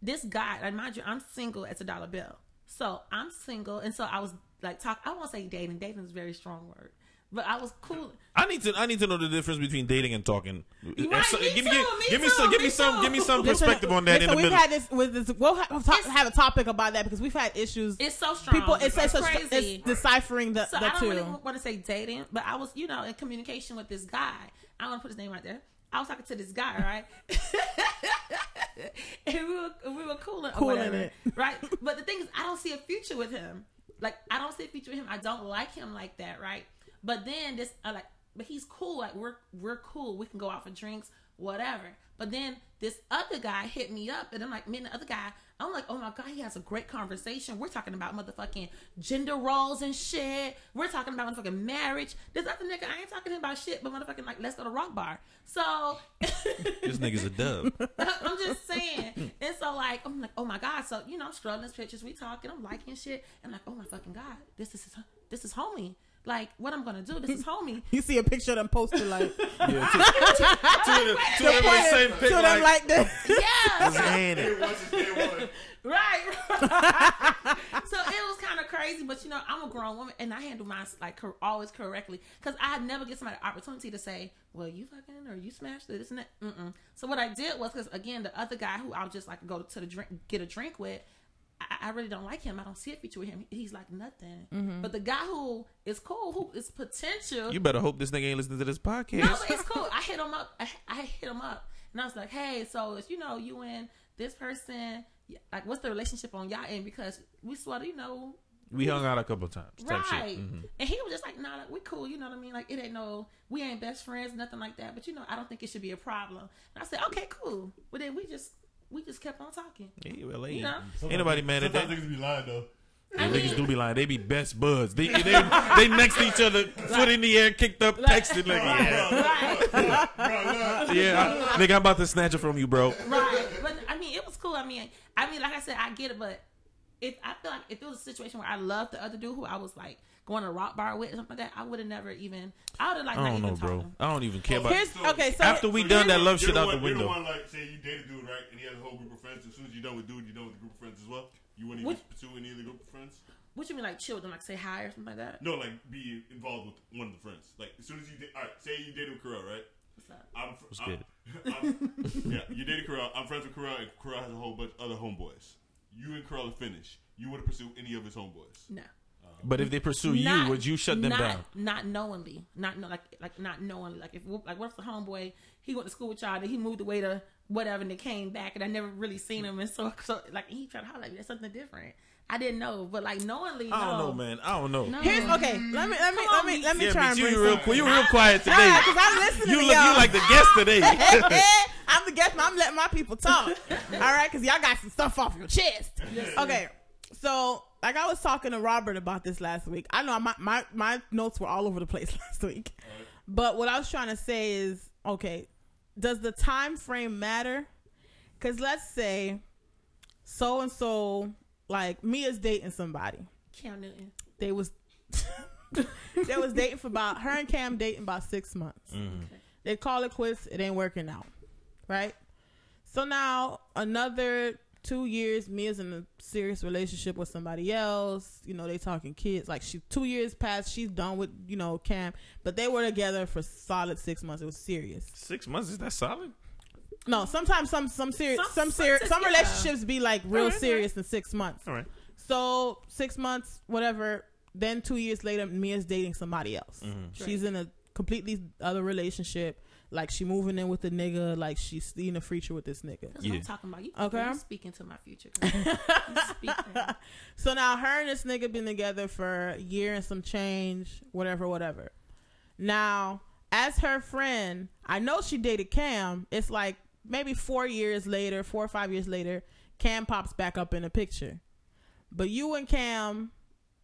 S6: this guy, and mind you, I'm single as a dollar bill. So I'm single, and so I was like, talk. I won't say dating. Dating is a very strong word, but I was cool.
S4: I need to I need to know the difference between dating and talking.
S6: Right,
S4: If
S6: me
S4: give,
S6: too,
S4: give,
S6: me
S4: give me
S6: too,
S4: some give
S6: me
S4: me some
S6: too.
S4: give me some
S3: Listen,
S4: perspective on that
S3: listen,
S4: in the
S3: we've
S4: middle.
S3: had this with this. We'll have, talk, have a topic about that because we've had issues.
S6: It's so strong.
S3: People, it's, it's, such,
S6: crazy.
S3: it's deciphering the,
S6: So
S3: the
S6: I don't
S3: two.
S6: really want to say dating, but I was, you know, in communication with this guy. I want to put his name right there. I was talking to this guy, right? and we were we were cooling,
S3: Cooling
S6: or whatever,
S3: it.
S6: right? But the thing is, I don't see a future with him. Like I don't see a future with him. I don't like him like that, right? But then this, I like, but he's cool. Like we're we're cool. We can go out for drinks, whatever. But then this other guy hit me up, and I'm like, me and the other guy, I'm like, oh my god, he has a great conversation. We're talking about motherfucking gender roles and shit. We're talking about motherfucking marriage. This other nigga, I ain't talking to him about shit, but motherfucking like, let's go to rock bar. So
S4: This nigga's a dub.
S6: I'm just saying. And so like I'm like, oh my god. So you know, I'm scrolling his pictures, we talking, I'm liking shit. I'm like, oh my fucking god, this is this is homie. Like, what I'm gonna do? This is homie.
S3: You see a picture of them posted like two
S4: Yeah, two, two, two, two of them in the same pic,
S3: of them
S4: like,
S3: like this.
S6: Yeah.
S4: his hand.
S2: it was just.
S6: Right. so it was kind of crazy, but you know, I'm a grown woman and I handle mine like cor- always correctly because I never get somebody opportunity to say, "Well, you fucking or you smashed it, this and that." Mm-mm. So what I did was because again, the other guy who I'll just like go to the drink, get a drink with. I, I really don't like him. I don't see a future with him. He's like nothing. But the guy who is cool, who is potential,
S4: You better hope this nigga ain't listening to this podcast.
S6: no, it's cool. I hit him up. I, I hit him up, and I was like, "Hey, so it's you know you and this person, like, what's the relationship on y'all end? Because we sort of, you know,
S4: we hung out a couple times. Type
S6: right."
S4: shit. Mhm.
S6: And he was just like, "Nah, like, we cool. You know what I mean? Like, it ain't no, we ain't best friends, nothing like that. But you know, I don't think it should be a problem." And I said, "Okay, cool." But then we just, we just kept on talking.
S4: Yeah, well, ain't,
S6: You know?
S4: ain't nobody mad at that.
S2: Sometimes niggas be lying though.
S4: Yeah, niggas do be lying. They be best buds. They they, they next to each other, foot in the air, kicked up, texted like, yeah, yeah, I, nigga, I'm about to snatch it from you, bro.
S6: right. But I mean, it was cool. I mean, I mean, like I said, I get it, but if I feel like if it was a situation where I loved the other dude who I was like going to a rock bar with something like that, I would have never even. I would have like
S4: I don't
S6: even
S4: know, bro.
S6: talked.
S4: I don't even care about.
S3: Here's okay. So
S4: After we
S2: So
S4: done that love shit out
S2: one,
S4: the
S2: You're
S4: window.
S2: the one like say you date a dude right, and he has a whole group of friends. As soon as you're done with dude, you're done with the group of friends as well. You wouldn't even
S6: Which-
S2: pursue any of the group of friends.
S6: What you mean, like chill children, like say hi or something like that?
S2: No, like be involved with one of the friends. Like as soon as you date, all right, say you dated with Carell, right?
S6: What's up?
S2: I'm,
S4: What's
S2: I'm,
S4: good?
S2: I'm- yeah, you dated Carell. I'm friends with Carell, and Carell has a whole bunch of other homeboys. You and Carell are finished. You wouldn't pursue any of his homeboys.
S6: No.
S4: But if they pursue you, would you shut them
S6: not,
S4: down?
S6: Not knowingly, not know, like like not knowingly. Like if like what if the homeboy he went to school with y'all, then he moved away to whatever, and they came back, and I never really seen him, and so so like he tried to holler at me. That's something different. I didn't know, but like knowingly,
S4: I don't
S6: no.
S4: know, man. I don't know.
S6: No.
S3: here's okay. Let me let me let me let me
S4: Yeah,
S3: try
S4: but
S3: and
S4: you
S3: bring
S4: real,
S3: something.
S4: you real quiet today.
S3: Nah, cause I'm listening
S4: You
S3: to
S4: look,
S3: y'all.
S4: you like the guest today.
S3: I'm the guest. I'm letting my people talk. All right, because y'all got some stuff off your chest. Okay, so like I was talking to Robert about this last week. I know my my my notes were all over the place last week, but what I was trying to say is, okay, does the time frame matter? Because let's say so and so, like me, is dating somebody.
S6: Cam Newton.
S3: They was they was dating for about her and Cam dating about six months. Mm-hmm. They call it quits. It ain't working out, right? So now another two years, Mia's in a serious relationship with somebody else. You know, they talking kids. Like she two years past, she's done with you know Cam, but they were together for solid six months. It was serious.
S4: Six months is that solid?
S3: No, sometimes some some serious
S6: Some-
S3: some
S6: some
S3: serious
S6: six-
S3: some
S6: yeah.
S3: relationships be like real
S4: Alright,
S3: serious in six months.
S4: All right.
S3: So six months, whatever. Then two years later, Mia's dating somebody else.
S4: Mm-hmm.
S3: She's in a completely other relationship. Like she moving in with a nigga. Like she's seeing a future with this nigga.
S6: That's
S4: Yeah.
S6: what I'm talking about. You,
S3: Okay.
S6: you speaking to my future. girl. you speaking.
S3: So now her and this nigga been together for a year and some change, whatever, whatever. Now, as her friend, I know she dated Cam. It's like maybe four years later, four or five years later, Cam pops back up in the picture. But you and Cam,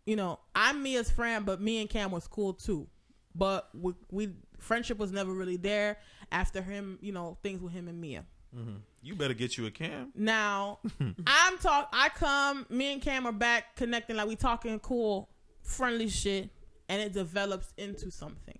S3: you know, I'm Mia's friend, but me and Cam was cool too. But we, we friendship was never really there after him, you know, things with him and Mia. Mm-hmm.
S4: You better get you a cam.
S3: Now, I'm talk. I come. Me and Cam are back connecting, like we talking cool, friendly shit, and it develops into something.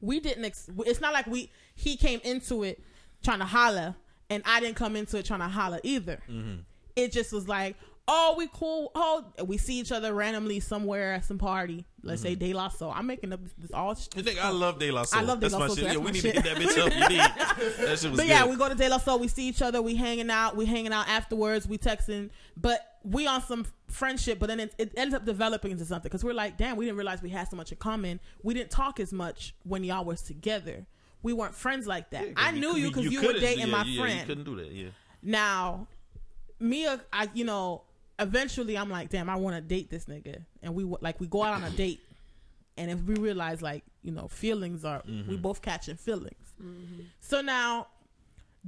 S3: We didn't. Ex- it's not like we. He came into it trying to holler, and I didn't come into it trying to holler either. Mm-hmm. It just was like, oh, we cool. Oh, we see each other randomly somewhere at some party. Let's say mm-hmm. De La Soul. I'm making up this, this all.
S4: You think I love De La Soul?
S3: I love De
S4: That's
S3: La
S4: my
S3: Soul,
S4: shit. Yeah, we need
S3: shit.
S4: to get that bitch up. You need. That shit was
S3: But yeah, we go to De La Soul. We see each other. We hanging out. We hanging out afterwards. We texting. But we on some friendship. But then it, it ends up developing into something because we're like, damn, we didn't realize we had so much in common. We didn't talk as much when y'all was together. We weren't friends like that. I knew you because you, were
S4: couldn't-
S3: dating
S4: yeah,
S3: my
S4: yeah,
S3: friend.
S4: You couldn't do that. Yeah.
S3: Now, Mia, I you know, eventually I'm like, damn, I want to date this nigga, and we like we go out on a date, and if we realize like you know feelings are we mm-hmm. both catching feelings. Mm-hmm. So now,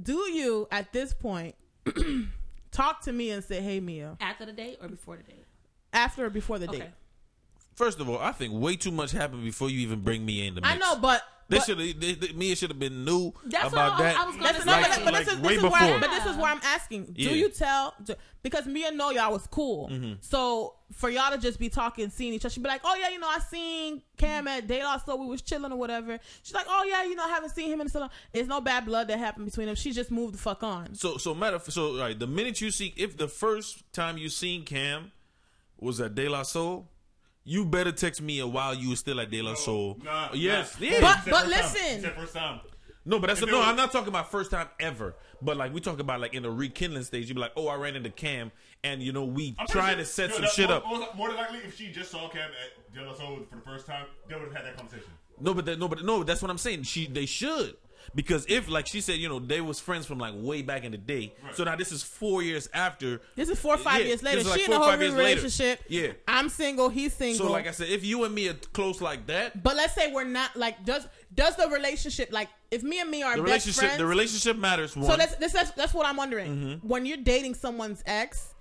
S3: do you at this point talk to me and say, hey Mia,
S6: After the date or before the date?
S3: after or before the
S6: Okay.
S3: date?
S4: First of all, I think way too much happened before you even bring me in the mix.
S3: I know, but.
S4: They
S3: but-
S4: should have. Me should have been new
S6: That's
S4: about
S6: what
S4: that.
S6: I was gonna
S3: That's,
S6: say.
S4: Like-
S3: but, but
S4: like
S3: this is,
S4: way
S3: this is where,
S4: before.
S3: but this is where I'm asking. Do
S4: Yeah.
S3: you tell? do- because me and know y'all was cool.
S4: Mm-hmm.
S3: So for y'all to just be talking, seeing each other, she'd be like, "Oh yeah, you know, I seen Cam at De La Soul. We was chilling or whatever." She's like, "Oh yeah, you know, I haven't seen him in so long. There's no bad blood that happened between them. She just moved the fuck on."
S4: So so matter so all right, the minute you see if the first time you seen Cam was at De La Soul, you better text me while you were still at De La Soul.
S2: Nah,
S4: yes,
S2: nah.
S4: yeah.
S3: But-
S2: Except
S3: but
S2: first time.
S3: listen.
S2: First time.
S4: no, but that's a, no.
S2: was-
S4: I'm not talking about first time ever. But like we talk about like in the rekindling stage, you be like, oh, I ran into Cam, and you know we
S2: I'm
S4: trying
S2: pretty
S4: to set
S2: sure-
S4: some
S2: no,
S4: shit
S2: more,
S4: up.
S2: More, more than likely, if she just saw Cam at De La Soul for the first time, they would have had that conversation.
S4: No, but that, no, but no, that's what I'm saying. She they should because if like she said, you know, they was friends from like way back in the day. So now this is four years after.
S3: This is four or five
S4: Yeah,
S3: years later.
S4: this is like
S3: she in
S4: four
S3: a
S4: or
S3: whole
S4: five years later.
S3: relationship.
S4: Yeah.
S3: I'm single. He's single.
S4: So like I said, if you and me are close like that,
S3: but let's say we're not like does does the relationship like if me and me are
S4: the
S3: best
S4: relationship
S3: friends,
S4: the relationship matters. One.
S3: So that's, that's that's that's what I'm wondering.
S4: Mm-hmm.
S3: When you're dating someone's ex,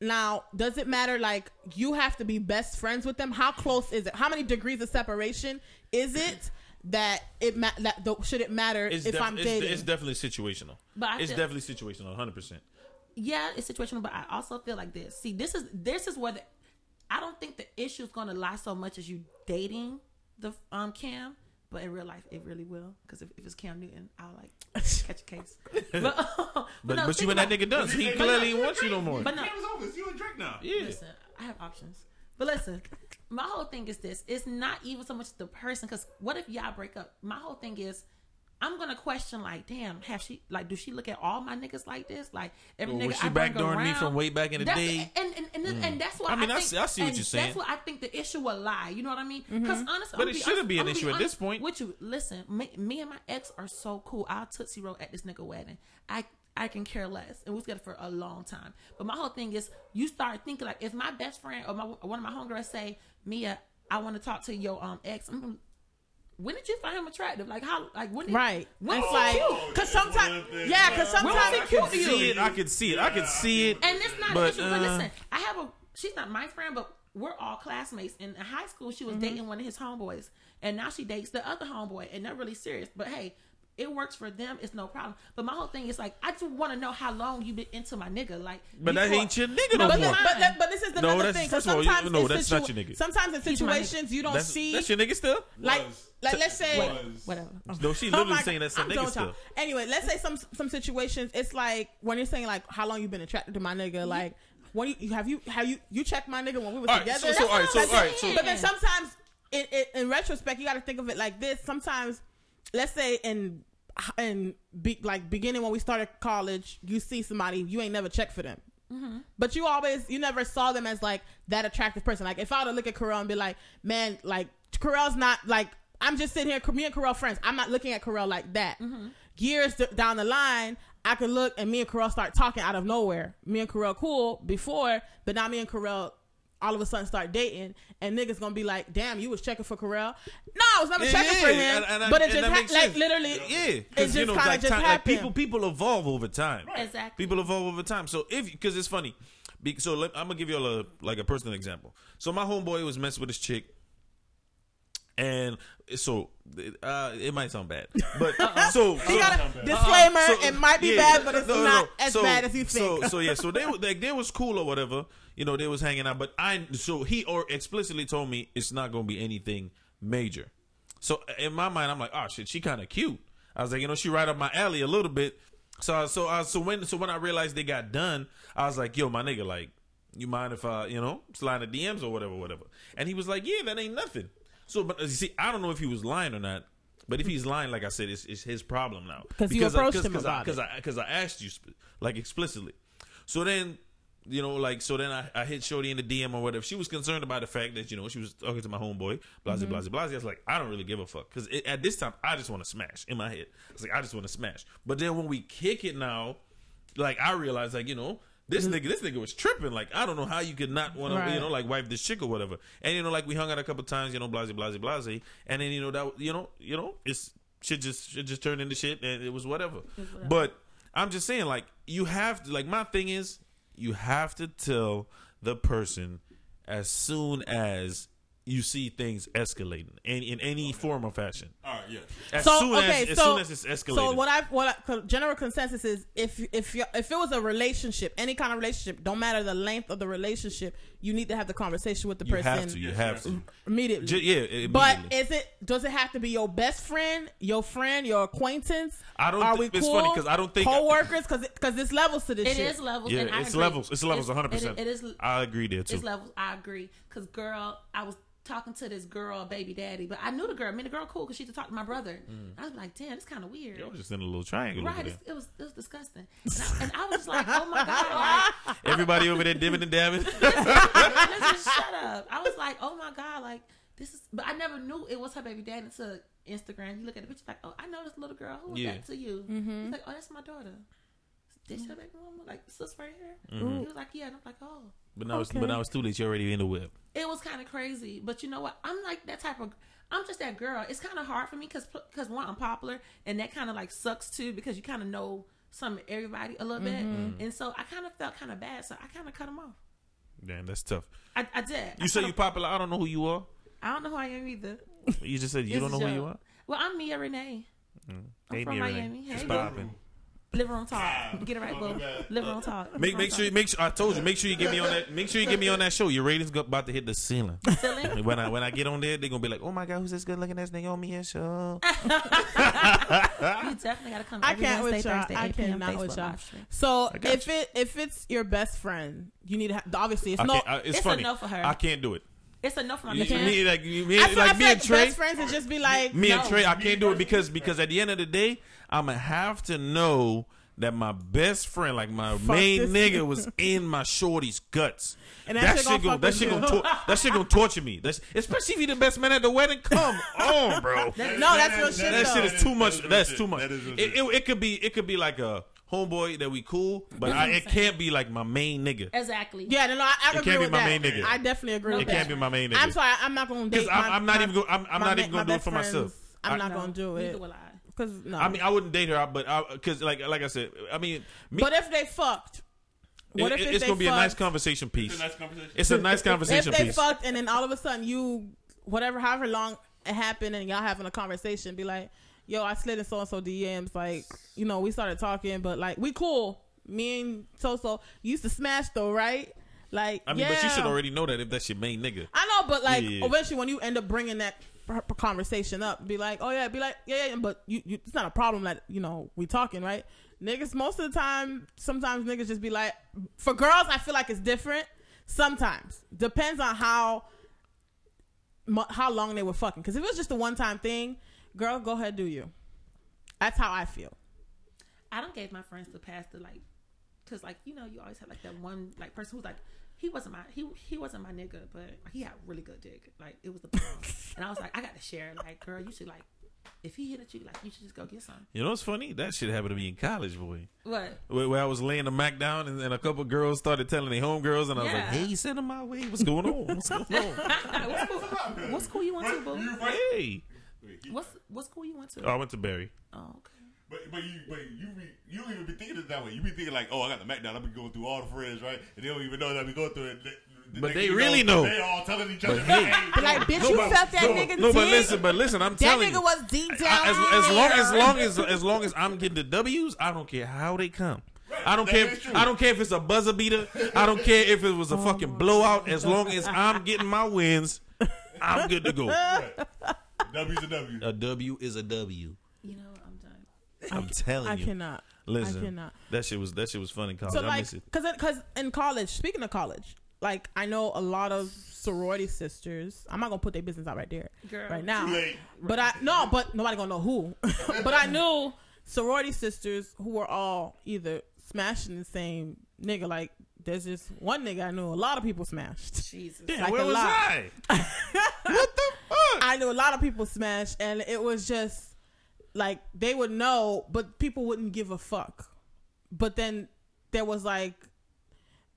S3: now does it matter? Like you have to be best friends with them. How close is it? How many degrees of separation is it that it ma- that the, should it matter
S4: it's,
S3: if
S4: def-
S3: I'm dating?
S4: it's definitely situational.
S6: But I
S4: it's
S6: feel-
S4: definitely situational, 100. percent
S6: yeah, it's situational, but I also feel like this. See, this is this is where the I don't think the issue is going to lie so much as you dating the um Cam, but in real life it really will. Because if, if it's Cam Newton, I'll like catch a case. But but,
S4: But
S6: no,
S4: but you
S6: think
S4: and that
S6: about-
S4: nigga done. He clearly wants you no more.
S6: But no,
S2: Cam is over. It's you and Drake now.
S4: Yeah.
S6: listen, I have options. But listen, my whole thing is this: it's not even so much the person. Because what if y'all break up? My whole thing is. I'm gonna question like, damn, have she like, do she look at all my niggas like this? Like every
S4: Well,
S6: nigga
S4: was she
S6: I bring
S4: backdooring me from way back in the day?
S6: and and and, and, and mm. that's what
S4: I
S6: I,
S4: mean, I
S6: think,
S4: see- I see what you're saying.
S6: That's what I think the issue will lie. You know what I mean? Mm-hmm. Because honestly,
S4: But
S6: I'm
S4: it
S6: be
S4: shouldn't be an
S6: I'm
S4: issue at this point.
S6: With you, listen, me, me and my ex are so cool. I'll tootsie roll at this nigga wedding. I I can care less, and we was together for a long time. But my whole thing is, you start thinking like, if my best friend or my one of my homegirls say, Mia, I want to talk to your um ex. I'm gonna- when did you find him attractive? Like how? Like when? Did,
S3: right.
S6: When
S3: it's like
S6: he cute?
S3: because sometimes yeah, because
S6: When was
S3: sometimes
S6: he cute to you?
S4: see it. I can see it. I could see it.
S6: And it's not
S4: But,
S6: an issue. But
S4: uh,
S6: listen, I have a. She's not my friend, but we're all classmates. And in high school, she was
S3: Mm-hmm.
S6: dating one of his homeboys, and now she dates the other homeboy, and they're really serious. But hey, it works for them, it's no problem. But my whole thing is like, I just want to know how long you been into my nigga. Like,
S4: But that ain't your nigga no
S3: But,
S4: more.
S3: but, the- but this is
S4: No,
S3: another
S4: that's-
S3: thing. 'cause
S4: first of all, you-
S3: sometimes
S4: no,
S3: in
S4: that's not your nigga.
S3: Sometimes in
S6: He's my nigga.
S3: situations you don't
S4: That's,
S3: see
S4: that's your nigga still.
S3: like like let's say
S2: Was.
S6: Whatever.
S4: No, she
S3: Oh
S4: literally
S3: my
S4: saying
S3: God,
S4: that's a
S3: I'm
S4: nigga still.
S3: y'all. Anyway, let's say some some situations. It's like when you're saying like how long you been attracted to my nigga. Mm-hmm. Like when you, you have you have you you checked my nigga when we were
S4: All right,
S3: together.
S4: so, so all right, so all right,
S3: it.
S4: so-
S3: but then mm. sometimes in, in, in retrospect, you got to think of it like this. Sometimes, let's say in in be, like beginning when we started college, you see somebody you ain't never checked for them. Mm-hmm. But you always, you never saw them as like that attractive person. Like if I were to look at Carell and be like, man, like Carell's not like, I'm just sitting here, me and Carell friends. I'm not looking at Carell like that. Mm-hmm. Years d- down the line, I could look and me and Carell start talking out of nowhere. Me and Carell cool before, but now me and Carell all of a sudden start dating, and niggas gonna be like, "Damn, you was checking for Carell." No, I was never
S4: Yeah,
S3: checking
S4: yeah,
S3: for him,
S4: and- and I-
S3: but it just ha- like
S4: sense.
S3: literally,
S4: Yeah, it's
S3: just
S4: you know,
S3: kind of
S4: like,
S3: just
S4: time, like people people evolve over time.
S6: Exactly.
S4: People evolve over time. So if because it's funny, Be- so let, I'm gonna give you all a like a personal example. So my homeboy was messing with his chick, and so uh, it might sound bad, but so
S3: You got a disclaimer.
S4: so-
S3: it might be
S4: yeah,
S3: bad, but it's
S4: no, no,
S3: not
S4: no.
S3: as
S4: So-
S3: bad as you think.
S4: So, so yeah, so they were like they was cool or whatever. You know, they was hanging out, but I so he or explicitly told me it's not gonna be anything major. So uh, in my mind, I'm like, oh shit, she kind of cute. I was like, you know, she right up my alley a little bit. So, so, I, so when, so when I realized they got done, I was like, yo, my nigga, like, you mind if I, you know, slide the DMs or whatever, whatever. And he was like, yeah, that ain't nothing. So, but uh, you see, I don't know if he was lying or not. But if he's lying, like I said, it's, it's his problem now.
S3: 'Cause you
S4: I-
S3: approached
S4: cause,
S3: him
S4: cause
S3: about
S4: I, Because I, cause I asked you, like, explicitly. So then, you know, like, so then I, I hit Shorty in the DM or whatever. She was concerned about the fact that, you know, she was talking to my homeboy, blase,
S3: Mm-hmm.
S4: I was like, I don't really give a fuck. Because at this time, I just want to smash in my head. I was like, I just want to smash. But then when we kick it now, like, I realized, like, you know, this nigga, this nigga was tripping. Like, I don't know how you could not want to,
S3: Mm-hmm.
S4: You know, like wipe this chick or whatever. And you know, like we hung out a couple times, you know, blase, blase, blase. And then you know that, you know, you know, it's shit just shit just turned into shit, and it was whatever. But I'm just saying, like, you have to, like, my thing is, you have to tell the person as soon as you see things escalating in, in any form or fashion.
S2: All right, yeah.
S4: As
S3: so
S4: soon
S3: okay,
S4: as, as
S3: so
S4: soon as it's escalating.
S3: so what I what I, general consensus is if if you if it was a relationship, any kind of relationship, don't matter the length of the relationship, you need to have the conversation with the
S4: you
S3: person
S4: have to, you have to.
S3: immediately.
S4: Ju- yeah, immediately.
S3: But is it does it have to be your best friend, your friend, your acquaintance?
S4: I don't
S3: Are
S4: thi-
S3: we
S4: it's
S3: cool?
S4: funny 'cause I don't think-
S3: coworkers because because there's levels to this
S6: It
S3: shit.
S6: is levels.
S4: yeah,
S6: and I
S4: it's
S6: agree.
S4: levels. It's levels, 100. percent
S6: It, it is.
S4: I agree there too.
S6: It's levels. I agree. Cause girl, I was talking to this girl, baby daddy, but I knew the girl. I mean, the girl cool because she used to talk to my brother. I was like, damn, it's kind of weird.
S4: Yo, just in a little triangle.
S6: Right,
S4: over there.
S6: it was it was disgusting, and I, and I was just like, "Oh my god!" Like,
S4: Everybody over there dipping and dabbing.
S6: listen, shut up. I was like, "Oh my god!" Like this is, but I never knew it was her baby daddy until Instagram. You look at the picture, like, "Oh, I know this little girl. Who was
S4: Yeah.
S6: that to you?"
S3: Mm-hmm.
S6: He's like, "Oh, that's my daughter." This your baby mama, like sis right here.
S4: Mm-hmm.
S6: He was like, "Yeah," and I'm like, "Oh."
S4: But now, it's, but now it's too late. You're already in the whip.
S6: it was kind of crazy. But you know what? I'm like that type of. I'm just that girl. It's kind of hard for me because because one, I'm popular, and that kind of like sucks too because you kind of know some everybody a little
S3: Mm-hmm.
S6: bit, and so I kind of felt kind of bad. So I kind of cut him off.
S4: Damn, that's tough.
S6: I, I did. I
S4: You say you
S6: him-
S4: popular. I don't know who you are.
S6: I don't know who I am either.
S4: You just said you don't
S6: a
S4: know who you are.
S6: Well, I'm Mia Renee. I'm
S4: Hey,
S6: from
S4: Mia Renee.
S6: Miami. Hey,
S4: It's
S6: boo.
S4: popping.
S6: Liver on talk. Get it right, boo. Liver on talk.
S4: Make make sure make sure I told you make sure you get me on that make sure you get me on that show. Your ratings about to hit the ceiling.
S6: Silly.
S4: when I when I get on there, they're gonna be like, oh my god, who's this good looking ass nigga on me and show?
S6: You definitely got to come.
S3: I can't with y'all.
S6: Thursday,
S3: I
S6: 8 p.m.
S3: cannot with y'all. So
S4: got
S3: if it if it's your best friend, you need to have obviously it's
S4: I
S3: no.
S4: can't, I, it's,
S6: it's a
S4: funny.
S6: no for her.
S4: I can't do it.
S6: It's a no for my
S4: You- me like you- me,
S3: I feel,
S4: like
S3: I
S4: me
S3: feel
S4: and
S3: like
S4: Trey.
S3: best friends would just be like
S4: Me and Trey, I can't do it because because at the end of the day, I'm gonna have to know that my best friend, like my main
S3: this
S4: nigga, was in my shorty's guts.
S3: And that shit gonna
S4: gon-
S3: fuck
S4: that shit gonna tor- that shit gonna torture me. That's especially if you the best man at the wedding. Come on, bro.
S3: no, that's real shit.
S4: that
S3: though.
S4: shit is too much.
S2: That is real
S4: That's
S2: shit.
S4: too much.
S2: That is
S4: It, it, it could be it could be like a homeboy that we cool, but I, it can't be like my main nigga.
S6: Exactly.
S3: Yeah, no, no, I, I
S4: It
S3: agree
S4: can't be
S3: with
S4: my
S3: that.
S4: main nigga.
S3: I definitely agree
S6: No
S3: with
S4: It
S3: that.
S4: can't be my main nigga.
S3: I'm sorry, I'm not gonna date.
S4: I'm-
S3: my-
S4: I'm not
S3: my-
S4: even go- I'm- I'm
S3: my
S4: not
S3: ma-
S4: even gonna do it
S3: best
S4: for myself.
S3: friends. I'm
S4: I-
S3: not
S6: No,
S3: gonna do
S6: neither
S3: it
S6: will I.
S3: because no.
S4: I mean, I wouldn't date her, out, but because like like I said, I mean, me,
S3: but if they fucked, what
S4: it-
S3: if,
S4: it's
S3: they
S4: gonna be a nice conversation piece.
S2: It's a nice conversation.
S4: It's a nice
S3: If
S4: conversation
S3: they
S4: piece.
S3: fucked and then all of a sudden you, whatever, however long it happened, and y'all having a conversation, be like, yo, I slid in so and so DMs. Like, you know, we started talking, but like, we cool. Me and so so used to smash though, right? Like,
S4: I mean,
S3: yeah.
S4: but you should already know that if that's your main nigga.
S3: I know, but like,
S4: Yeah,
S3: eventually, when you end up bringing that conversation up, be like, oh yeah, be like, yeah, yeah, but you, you, it's not a problem that you know we talking, right? Niggas, most of the time, sometimes niggas just be like, for girls, I feel like it's different. Sometimes depends on how how long they were fucking. Because if it was just a one time thing, girl, go ahead, do you. That's how I feel.
S6: I don't gave my friends the pass to like, cause like you know you always have like that one like person who's like he wasn't my he he wasn't my nigga, but he had really good dick. Like it was the bomb. and I was like I got to share. Like girl, you should like if he hit at you, like you should just go get some.
S4: You know what's funny? That shit happened to me in college, boy.
S6: What?
S4: Where, where I was laying the Mac down and, and a couple girls started telling their homegirls, and I was like, hey, send them my way. What's going on? What's going on?
S6: what, school, what school you went to, boo?
S4: hey.
S6: What's what school you went to?
S4: Oh, I went to Barry.
S6: Oh, okay.
S2: But, but you but you be, you don't even be thinking it that way. You be thinking like, oh, I got the Mac down. I've been going through all the friends, right? And they don't even know that we go through it. The- the
S4: But they really know.
S2: They all telling each other,
S4: But hey.
S3: But like, bitch, you felt that
S4: no,
S3: nigga
S4: no, but listen, but listen, I'm
S3: that
S4: telling you, that
S3: nigga
S4: you.
S3: was deep down.
S4: I- as, as long as
S3: there.
S4: long as as long as I'm getting the W's, I don't care how they come. I don't
S2: That
S4: care.
S2: is true.
S4: I don't care if it's a buzzer beater. I don't care if it was a oh, fucking blowout. As long as I'm getting my wins, I'm good to go.
S2: W's and W's.
S4: A W is a W.
S6: You know what I'm done.
S4: I'm telling you.
S3: I
S4: you.
S3: cannot.
S4: Listen,
S3: I cannot.
S4: that shit was that shit was fun in college.
S3: So
S4: I
S3: like,
S4: miss it.
S3: cause, cause in college, speaking of college, like I know a lot of sorority sisters. I'm not gonna put their business out right there,
S6: Girl.
S3: right now.
S2: Too late.
S3: But I no, but nobody gonna know who. but I knew sorority sisters who were all either smashing the same nigga. Like there's just one nigga I knew. A lot of people smashed.
S6: Jesus.
S4: Damn,
S3: like
S4: where
S3: a
S4: was
S3: lot.
S4: I? what the fuck?
S3: I knew a lot of people smashed, and it was just like they would know, but people wouldn't give a fuck. But then there was like,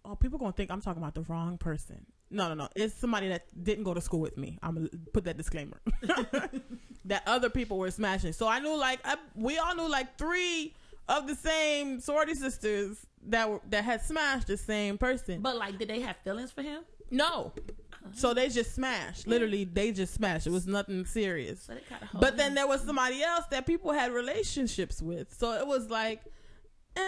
S3: oh, people gonna think I'm talking about the wrong person. No, no, no. It's somebody that didn't go to school with me. I'm gonna put that disclaimer. that other people were smashing. So I knew like I, we all knew like three of the same sorority sisters that were that had smashed the same person.
S6: But like, did they have feelings for him?
S3: No. So they just smashed. Literally, they just smashed. It was nothing serious.
S6: So they kind of.
S3: But then there was somebody else that people had relationships with. So it was like, eh,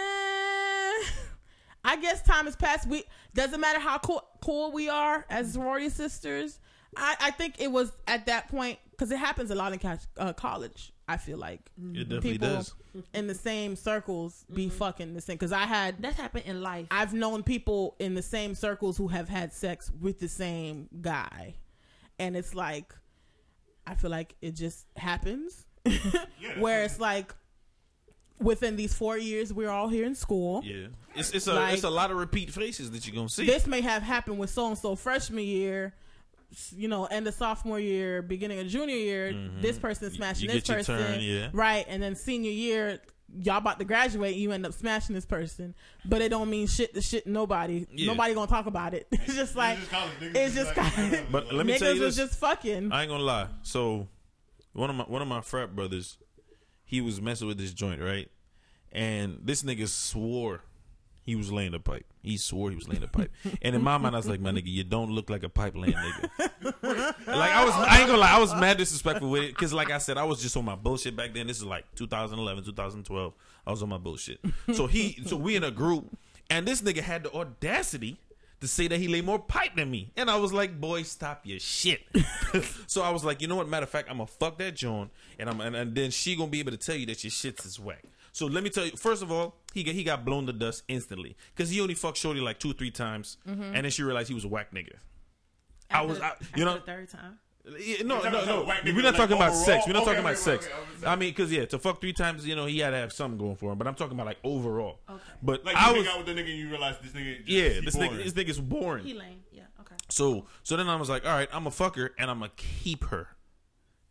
S3: I guess time has passed. We doesn't matter how cool cool we are as sorority sisters. I, I think it was at that point because it happens a lot in ca- uh, college. I feel like
S4: It mm-hmm. definitely
S3: people
S4: does.
S3: in the same circles be mm-hmm. fucking the same. Because I had
S6: that happened in life.
S3: I've known people in the same circles who have had sex with the same guy. And it's like I feel like it just happens. Where it's like within these four years we're all here in school.
S4: Yeah, it's it's a
S3: Like-
S4: it's a lot of repeat faces that you're gonna see.
S3: This may have happened with so and so freshman year, you know, end of sophomore year, beginning of junior year, this person smashing
S4: Mm-hmm. you
S3: this
S4: get your
S3: person.
S4: turn, yeah.
S3: Right. And then senior year, y'all about to graduate, you end up smashing this person. But it don't mean shit to shit nobody.
S4: Yeah.
S3: Nobody gonna talk about it. It's just like
S2: just college.
S3: It's
S2: just
S3: just
S2: like,
S3: kind of
S4: But let me tell
S3: niggas
S4: you
S3: was
S4: this.
S3: just fucking.
S4: I ain't gonna lie. So one of my one of my frat brothers, he was messing with this joint, right? And this nigga swore he was laying a pipe. He swore he was laying a pipe. And in my mind, I was like, my nigga, you don't look like a pipe laying nigga. like I was, I ain't gonna lie, I was mad disrespectful with it because, like I said, I was just on my bullshit back then. This is like 2011, 2012. I was on my bullshit. So he, so we in a group, and this nigga had the audacity to say that he lay more pipe than me. And I was like, boy, stop your shit. so I was like, you know what? Matter of fact, I'm gonna fuck that John, and I'm and, and then she gonna be able to tell you that your shits is whack. So let me tell you. First of all, he got, he got blown to dust instantly because he only fucked Shorty like two three times, mm-hmm. and then she realized he was a whack nigga. I was, I, you know,
S6: the third time.
S4: yeah, no, no, no. We're
S2: nigga,
S4: not talking
S2: like,
S4: about sex. We're not
S2: overall?
S4: talking about sex.
S2: okay, okay.
S4: I mean, because yeah, to fuck three times, you know, he had to have something going for him. But I'm talking about like overall.
S6: Okay.
S4: But
S2: Like you
S4: I was,
S2: out with the nigga and you realize this nigga. Just,
S4: yeah, this
S2: boring.
S4: nigga, this nigga's boring.
S6: He lame. Yeah. Okay.
S4: So so then I was like, all right, I'm a fucker and I'm gonna keep her,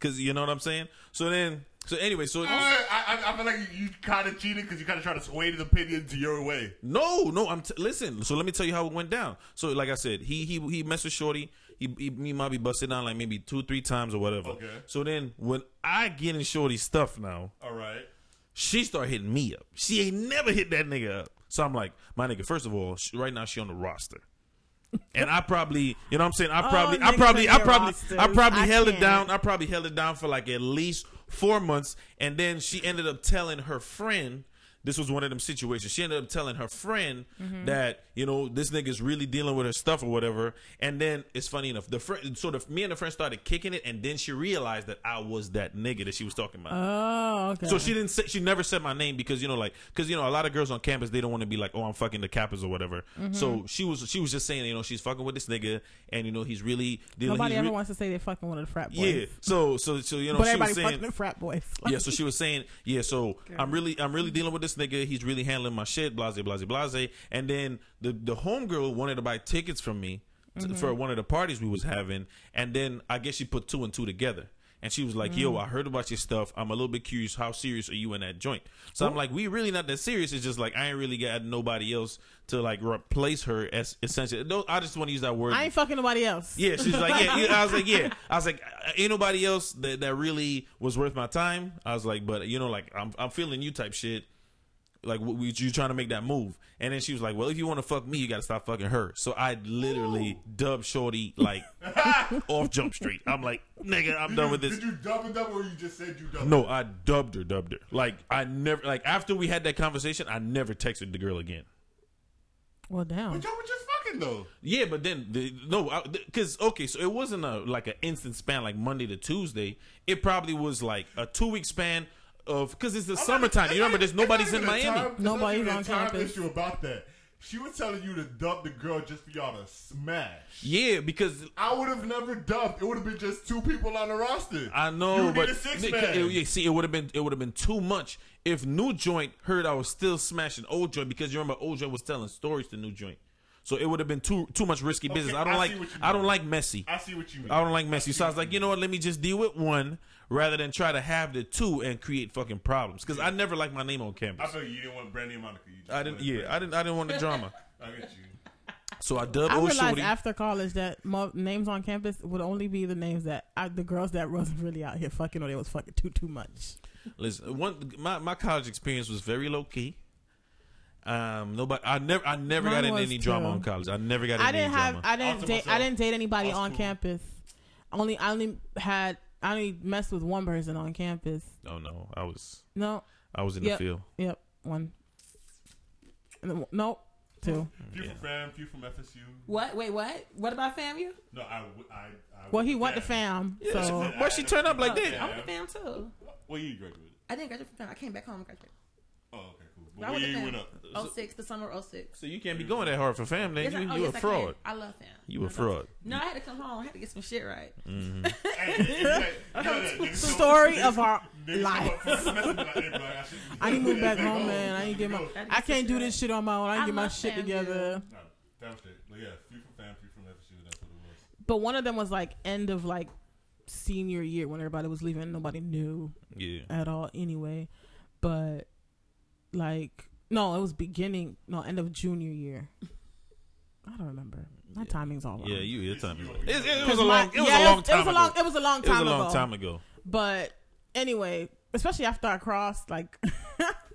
S4: cause you know what I'm saying. So then so anyway, so
S2: I, I, I feel like you, you kind of cheated because you kind of tried to sway his opinion to your way.
S4: no no I'm t- listen. So let me tell you how it went down. So like I said, he he he messed with Shorty. He, he, he might be busted down like maybe two three times or whatever.
S2: Okay.
S4: So then when I get in Shorty's stuff now,
S2: All right.
S4: she start hitting me up. She ain't never hit that nigga up. So I'm like, my nigga. First of all, she, right now she on the roster. And I probably, you know what I'm saying? I
S3: Oh,
S4: probably, I probably, I probably. I probably held it
S3: can't.
S4: down. I probably held it down for like at least four months. And then she ended up telling her friend, this was one of them situations. She ended up telling her friend
S3: Mm-hmm.
S4: that, you know, this nigga's really dealing with her stuff or whatever. And then it's funny enough, the friend, sort of, me and the friend started kicking it. And then she realized that I was that nigga that she was talking about.
S3: Oh, okay.
S4: So she didn't say she never said my name because you know like because you know a lot of girls on campus they don't want to be like oh I'm fucking the Kappas or whatever.
S3: Mm-hmm.
S4: So she was she was just saying you know she's fucking with this nigga and you know he's really dealing.
S3: Nobody ever
S4: re-
S3: wants to say they're fucking one of the frat boys.
S4: yeah. So so so you know
S3: but
S4: she
S3: everybody
S4: was
S3: fucking
S4: saying
S3: the frat boys.
S4: yeah. So she was saying yeah. So I'm really I'm really dealing with this nigga. He's really handling my shit. Blase blase blase. And then the the homegirl wanted to buy tickets from me to, mm-hmm. for one of the parties we was having, and then I guess she put two and two together. And she was like, "Yo, mm. I heard about your stuff. I'm a little bit curious. How serious are you in that joint?" So I'm like, "We really not that serious. It's just like I ain't really got nobody else to like replace her as essentially. No, I just want to use that word.
S3: I ain't fucking nobody else.
S4: Yeah, she's like, yeah, yeah. I was like, yeah. I was like, uh, ain't nobody else that, that really was worth my time. I was like, but you know, like I'm I'm feeling you type shit. Like what we, you trying to make that move, and then she was like, "Well, if you want to fuck me, you got to stop fucking her." So I literally dubbed Shorty like off Jump Street. I'm like, "Nigga, I'm done with this."
S2: Did you double double or you just said you double?
S4: No, I dubbed her, dubbed her. Like I never, like after we had that conversation, I never texted the girl again.
S3: Well, damn.
S2: But y'all were just fucking though.
S4: Yeah, but then the, no, because okay, so it wasn't a like an instant span like Monday to Tuesday. It probably was like a two week span of because it's the summertime. You remember, there's nobody's in Miami.
S3: Nobody's on
S2: on time
S3: campus.
S2: issue about that. She was telling you to dub the girl just for y'all to smash.
S4: Yeah, because
S2: I would have never dubbed. It would have been just two people on the roster.
S4: I know,
S2: would
S4: but
S2: be the six
S4: it-
S2: man.
S4: it- see, it would have been it would have been too much if New Joint heard I was still smashing Old Joint because you remember Old Joint was telling stories to New Joint, so it would have been too too much risky business. I don't
S2: I
S4: like
S2: see what you
S4: I don't like messy.
S2: I see what you mean.
S4: I don't like messy. So I was like, you know what? Let me just deal with one rather than try to have the two and create fucking problems. Because I never liked my name on campus.
S2: I
S4: campus.
S2: feel you didn't want Brandy and Monica. You just
S4: I didn't.
S2: wanted
S4: Yeah,
S2: Brandy.
S4: I didn't. I didn't want the drama.
S2: I get you.
S4: So I dubbed
S3: I
S4: old
S3: realized
S4: shorty.
S3: after college that mo- names on campus would only be the names that I, the girls that wasn't really out here fucking or they was fucking too too much.
S4: Listen, one my my college experience was very low key. Um, nobody. I never. I never
S3: Mine
S4: got into
S3: was
S4: any drama on college. I never got into
S3: I didn't
S4: any
S3: have
S4: drama.
S3: I didn't
S2: Also
S3: date I didn't date anybody on
S2: too.
S3: campus. Only I only had I only messed with one person on campus.
S4: oh no, I was.
S3: No,
S4: I was in
S3: Yep.
S4: the field.
S3: yep, one. And then, no, two.
S2: Few
S4: Yeah.
S2: from fam, few from FSU.
S6: What? Wait, what? What about FAMU?
S2: No, I, w- I, I
S3: Well, he went to fam,
S4: Yeah,
S3: so
S4: Why she turn up like
S6: Oh,
S4: that?
S6: I went to FAM too.
S2: Well, you graduated.
S6: I didn't graduate from FAM. I came back home and graduated.
S2: Oh, okay, cool.
S6: I
S2: But
S6: went
S2: where
S6: to
S2: went up?
S6: 06, the summer of 06.
S4: So you can't be going that hard for fam. Then
S6: Yes,
S4: you
S6: I- oh,
S4: you
S6: yes,
S4: a
S6: I
S4: fraud.
S6: can. I love FAM.
S4: You a
S6: I love
S4: fraud.
S6: No, I had to come home. I had to get some shit right.
S3: Story of our life.
S2: life.
S3: I need to move back home, man. I ain't get my. I can't do this shit on my own. I ain't
S6: I
S3: get my
S6: love
S3: shit
S6: FAMU.
S3: together.
S2: No, damn straight. But yeah, few from fam, few from FSU. That's what it was.
S3: But one of them was like end of like senior year when everybody was leaving. Nobody knew
S4: Yeah.
S3: at all anyway. But like no, it was beginning no end of junior year. I don't remember. My timing's all wrong.
S4: Yeah, you. Your time.
S2: you-
S4: It, it, it
S3: 'Cause
S4: was a long. It was
S3: yeah,
S4: a long
S3: it
S4: time
S3: was a
S4: ago.
S3: It was a long
S4: It was a long
S3: ago.
S4: time ago.
S3: But anyway, especially after I crossed, like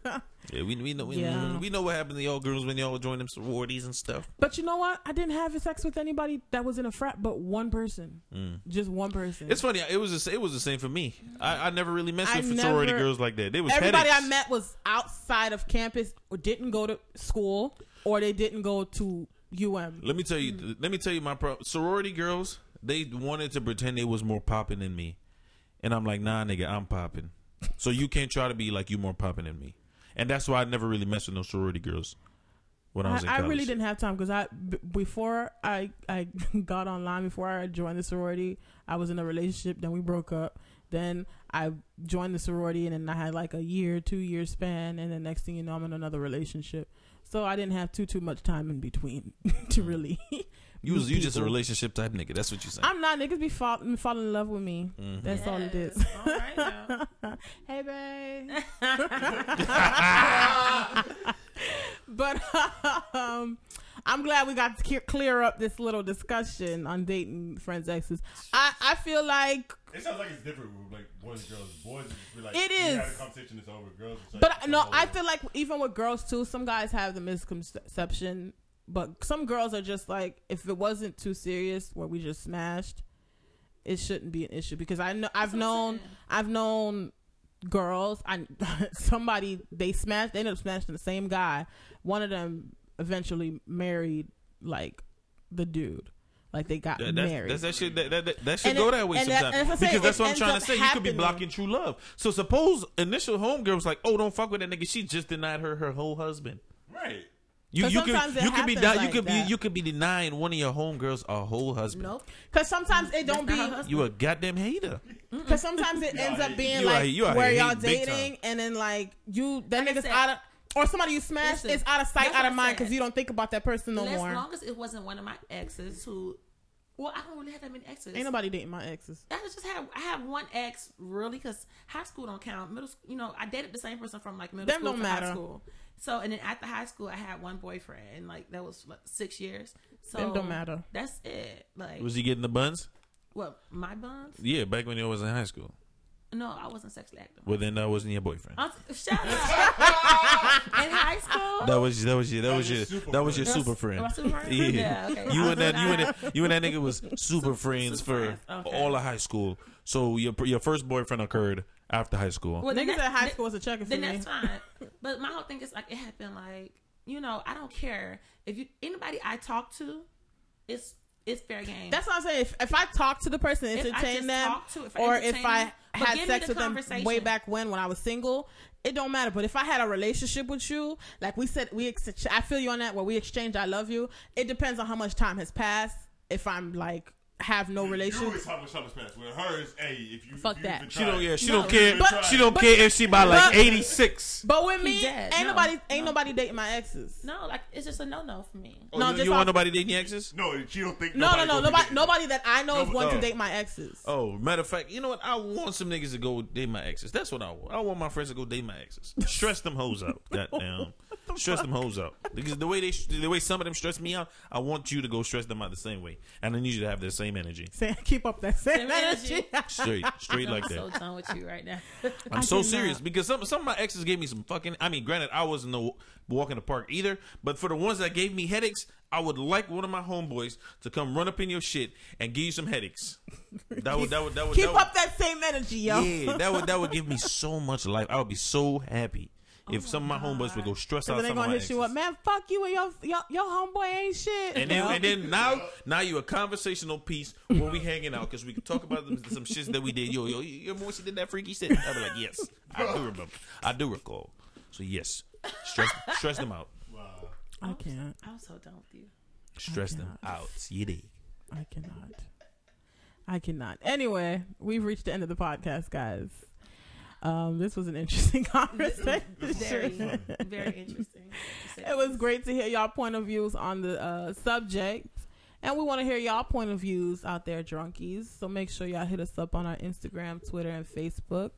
S4: Yeah, we we know we,
S3: Yeah.
S4: we know what happened to y'all girls when y'all joined them sororities and stuff.
S3: But you know what? I didn't have sex with anybody that was in a frat, but one person,
S4: Mm.
S3: just one person.
S4: It's funny. It was the, it was the same for me. I, I never really messed
S3: I
S4: with sorority
S3: never-
S4: girls like that. They was
S3: Everybody
S4: headaches.
S3: I met was outside of campus or didn't go to school or they didn't go to UM.
S4: Let me tell you. Let me tell you my pro- sorority girls. They wanted to pretend they was more popping than me, and I'm like, nah, nigga, I'm popping. So you can't try to be like you more popping than me, and that's why I never really messed with no sorority girls when I
S3: I,
S4: was in
S3: I
S4: college.
S3: really didn't have time because I b- before I I got online before I joined the sorority I was in a relationship then we broke up then I joined the sorority and then I had like a year two year span and the next thing you know I'm in another relationship so I didn't have too too much time in between to really
S4: You was
S3: meet
S4: you just a relationship type nigga. That's what you saying.
S3: I'm not niggas be fall, fall in love with me
S4: Mhm.
S3: that's all it is.
S6: All right,
S3: hey babe but um, I'm glad we got to clear up this little discussion on dating friends exes. I, I feel like,
S2: It sounds like it's different with like boys and girls. Boys just be like,
S3: It
S2: we had
S3: is.
S2: a conversation, it's over. Girls, it's like,
S3: but
S2: it's
S3: no,
S2: over.
S3: I feel like even with girls too, some guys have the misconception But some girls are just like, if it wasn't too serious, where we just smashed, it shouldn't be an issue because I know I've
S6: what
S3: known. I've known girls. I somebody they smashed. They ended up smashing the same guy. One of them eventually married like the dude. Like they got
S4: That,
S3: married.
S4: that's that shit. That, that, that, that should
S3: And
S4: go
S3: it-
S4: that way
S3: and that-
S4: sometimes
S3: and that's what I'm saying,
S4: because that's what I'm trying to say. You could be blocking true love. So suppose initial homegirl was like, "Oh, don't fuck with that nigga." She just denied her her whole husband.
S2: Right.
S4: You
S3: 'Cause
S4: you could
S3: it
S4: you could be
S3: happens
S4: di- you
S3: like
S4: could be you could be denying one of your homegirls a whole husband.
S6: Nope.
S3: Because sometimes it don't be.
S6: not her.
S4: You a goddamn hater.
S3: Because sometimes it ends up being
S4: You
S3: like
S4: here- you out
S3: where y'all dating, and then like you that
S6: Like
S3: nigga's
S6: said-
S3: out of, or somebody you smashed
S6: Listen,
S3: is out of sight, out of mind because you don't think about that person no
S6: as
S3: more.
S6: As long as it wasn't one of my exes who, well, I don't really have that many exes.
S3: Ain't nobody dating my exes.
S6: I just have I have one ex really because high school don't count. Middle school, you know, I dated the same person from like middle
S3: Them
S6: school
S3: don't
S6: to
S3: matter.
S6: high school. So and then after high school, I had one boyfriend, and like that was like, six years. So
S3: Them don't matter.
S6: That's it. Like
S4: Was he getting the buns?
S6: what my buns?
S4: Yeah, back when you was in high school.
S6: No, I wasn't sexually active.
S4: Well, then that wasn't your boyfriend.
S6: I'm- Shut up. In high school,
S4: That was that was your that was your
S2: super
S4: that was your super friend.
S6: super friend?
S4: Yeah,
S6: Yeah, okay.
S4: you and that you and that, you and that nigga was super friends
S6: super
S4: for
S6: friends, okay.
S4: all of high school. So your your first boyfriend occurred after high school.
S3: Niggas
S6: Well, then
S3: at high school was a checker for
S6: then
S3: me.
S6: that's fine. But my whole thing is like it happened like you know I don't care if you anybody I talk to, it's it's fair game.
S3: That's what I'm saying. If, if I talk to the person, entertain them,
S6: to- if
S3: or
S6: entertain
S3: if I
S6: them,
S3: had sex
S6: the
S3: with them way back when, when I was single, it don't matter. But if I had a relationship with you, like we said, we ex- I feel you on that. Where we exchange, I love you. It depends on how much time has passed. If I'm like have no
S2: You
S3: relationship,
S2: always talk about summer's past. With hers, hey, if you
S3: Fuck
S2: if you
S3: that.
S4: She don't yeah she
S6: No.
S4: don't care
S3: But-
S4: she don't
S3: but-
S4: care if she by like eighty six.
S3: but with me,
S6: dead.
S3: ain't
S6: No.
S3: nobody ain't
S6: No.
S3: nobody dating my exes.
S6: no, like it's just a no no for me.
S4: Oh,
S3: No,
S4: you,
S3: just
S4: you want nobody dating your exes?
S2: No, she don't think.
S3: No, no, no, nobody, nobody that I know is
S2: No,
S3: going
S4: oh.
S3: to date my exes.
S4: Oh, matter of fact, you know what? I want some niggas to go date my exes. That's what I want. I want my friends to go date my exes. Stress them hoes out. Goddamn. Stress them hoes out. Because the way they, the way some of them stress me out, I want you to go stress them out the same way, and I need you to have the same energy.
S3: Say, keep up that same
S6: Same
S3: energy.
S6: energy.
S4: Straight, straight like
S6: I'm so
S4: that.
S6: done with you right now.
S4: I'm so
S3: cannot.
S4: serious because some some of my exes gave me some fucking. I mean, granted, I wasn't no walk in the park either, but for the ones that gave me headaches, I would like one of my homeboys to come run up in your shit and give you some headaches. That would that would that would
S3: keep
S4: that would,
S3: up that same energy, yo.
S4: Yeah, that would that would give me so much life. I would be so happy if some of my homeboys would go stress
S3: And
S4: out
S3: then they
S4: some of
S3: gonna hit you up, man. Fuck you and your your, your homeboy ain't shit.
S4: And then, and then now, now you a conversational piece when we hanging out because we can talk about some, some shits that we did. Yo, yo, you remember when she did that freaky shit? I'd be like, yes, I do remember. I do recall. So yes, stress, stress them out.
S3: I can't.
S6: I'm so done with you.
S4: Stress them out. You dig?
S3: I cannot. I cannot. Anyway, we've reached the end of the podcast, guys. Um, this was an interesting conversation.
S6: Very, very interesting.
S3: it was great to hear y'all point of views on the uh, subject. And we want to hear y'all point of views out there, drunkies. So make sure y'all hit us up on our Instagram, Twitter, and Facebook.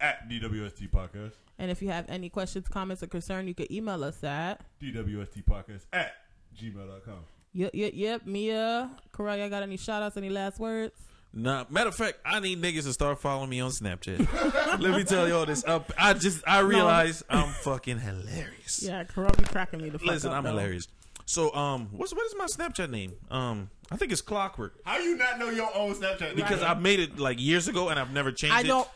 S2: at DWST podcast.
S3: And if you have any questions, comments, or concern, you can email us at
S2: DWST podcast at gmail.com.
S3: yep, yep, yep. Mia, Correa, got any shout outs, any last words?
S4: Nah, matter of fact, I need niggas to start following me on Snapchat. Let me tell you all this. Up, I just I realize I'm fucking hilarious.
S3: Yeah, Correa be cracking me the fuck
S4: Listen,
S3: up,
S4: I'm
S3: though.
S4: hilarious. So, um, what's what is my Snapchat name? Um, I think it's Klockwork
S2: How you not know your own Snapchat?
S4: because
S2: nigga?
S4: I made it like years ago and I've never changed it.
S3: I don't.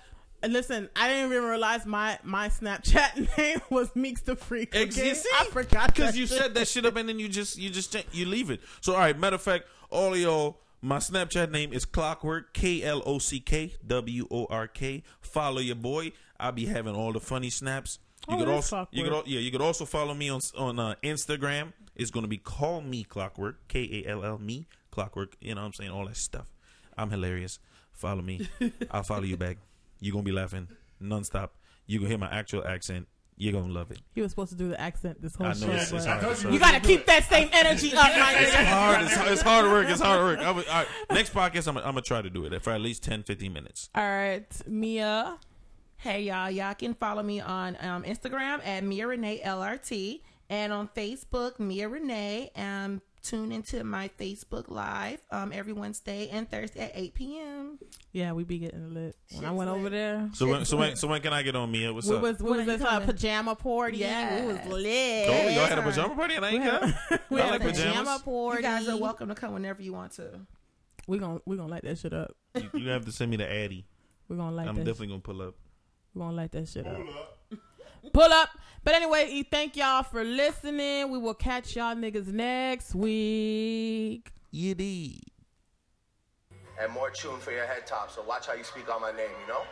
S3: and Listen, I didn't even realize my my Snapchat name was Meeks the Freak.
S4: Ex-
S3: okay?
S4: you see?
S3: I forgot
S4: because you
S3: shit.
S4: set that shit up and then you just you just you leave it. So all right, matter of fact, all of y'all, my Snapchat name is Klockwork K L O C K W O R K. Follow your boy. I'll be having all the funny snaps. You
S3: Oh,
S4: could also you could al- yeah you could also follow me on on uh, Instagram. It's gonna be call me Klockwork K A L L me Klockwork. You know what I'm saying all that stuff. I'm hilarious. Follow me. I'll follow you back. You're gonna be laughing nonstop. You gonna hear my actual accent. You're gonna love it.
S3: He was supposed to do the accent this whole
S4: I know
S3: show.
S4: it's, it's hard. It's
S2: you
S4: hard.
S3: you got to keep that same energy up, my
S4: It's hard. It's, it's hard work. It's hard work. I would- all right, next podcast, I'm, gonna- I'm gonna try to do it for at least 10, 15 minutes.
S3: All right, Mia.
S6: Hey y'all, y'all can follow me on um, Instagram at Mia Renee LRT and on Facebook Mia Renee and tune into my Facebook Live um, every Wednesday and Thursday at 8 p.m.
S3: Yeah, we be getting lit. When I went
S6: lit.
S3: over there,
S4: So when, so when, so when can I get on Mia? What's
S3: we
S4: up?
S3: was we
S6: When
S3: was
S6: are
S3: at a pajama party.
S6: Yes.
S3: We was lit.
S4: oh, y'all had a pajama party and I ain't come.
S3: we
S4: I
S3: had
S4: like
S3: a pajama party.
S6: You guys are welcome to come whenever you want to.
S3: We're gonna we gonna light that shit up.
S4: You, you have to send me the Addy.
S3: We're gonna light
S4: I'm
S3: that.
S4: definitely gonna pull up.
S3: We're gonna light that shit up. Pull up. But anyway, e- thank y'all for listening. We will catch y'all niggas next week.
S4: You did.
S7: and more tune for your head top. So watch how you speak on my name, you know?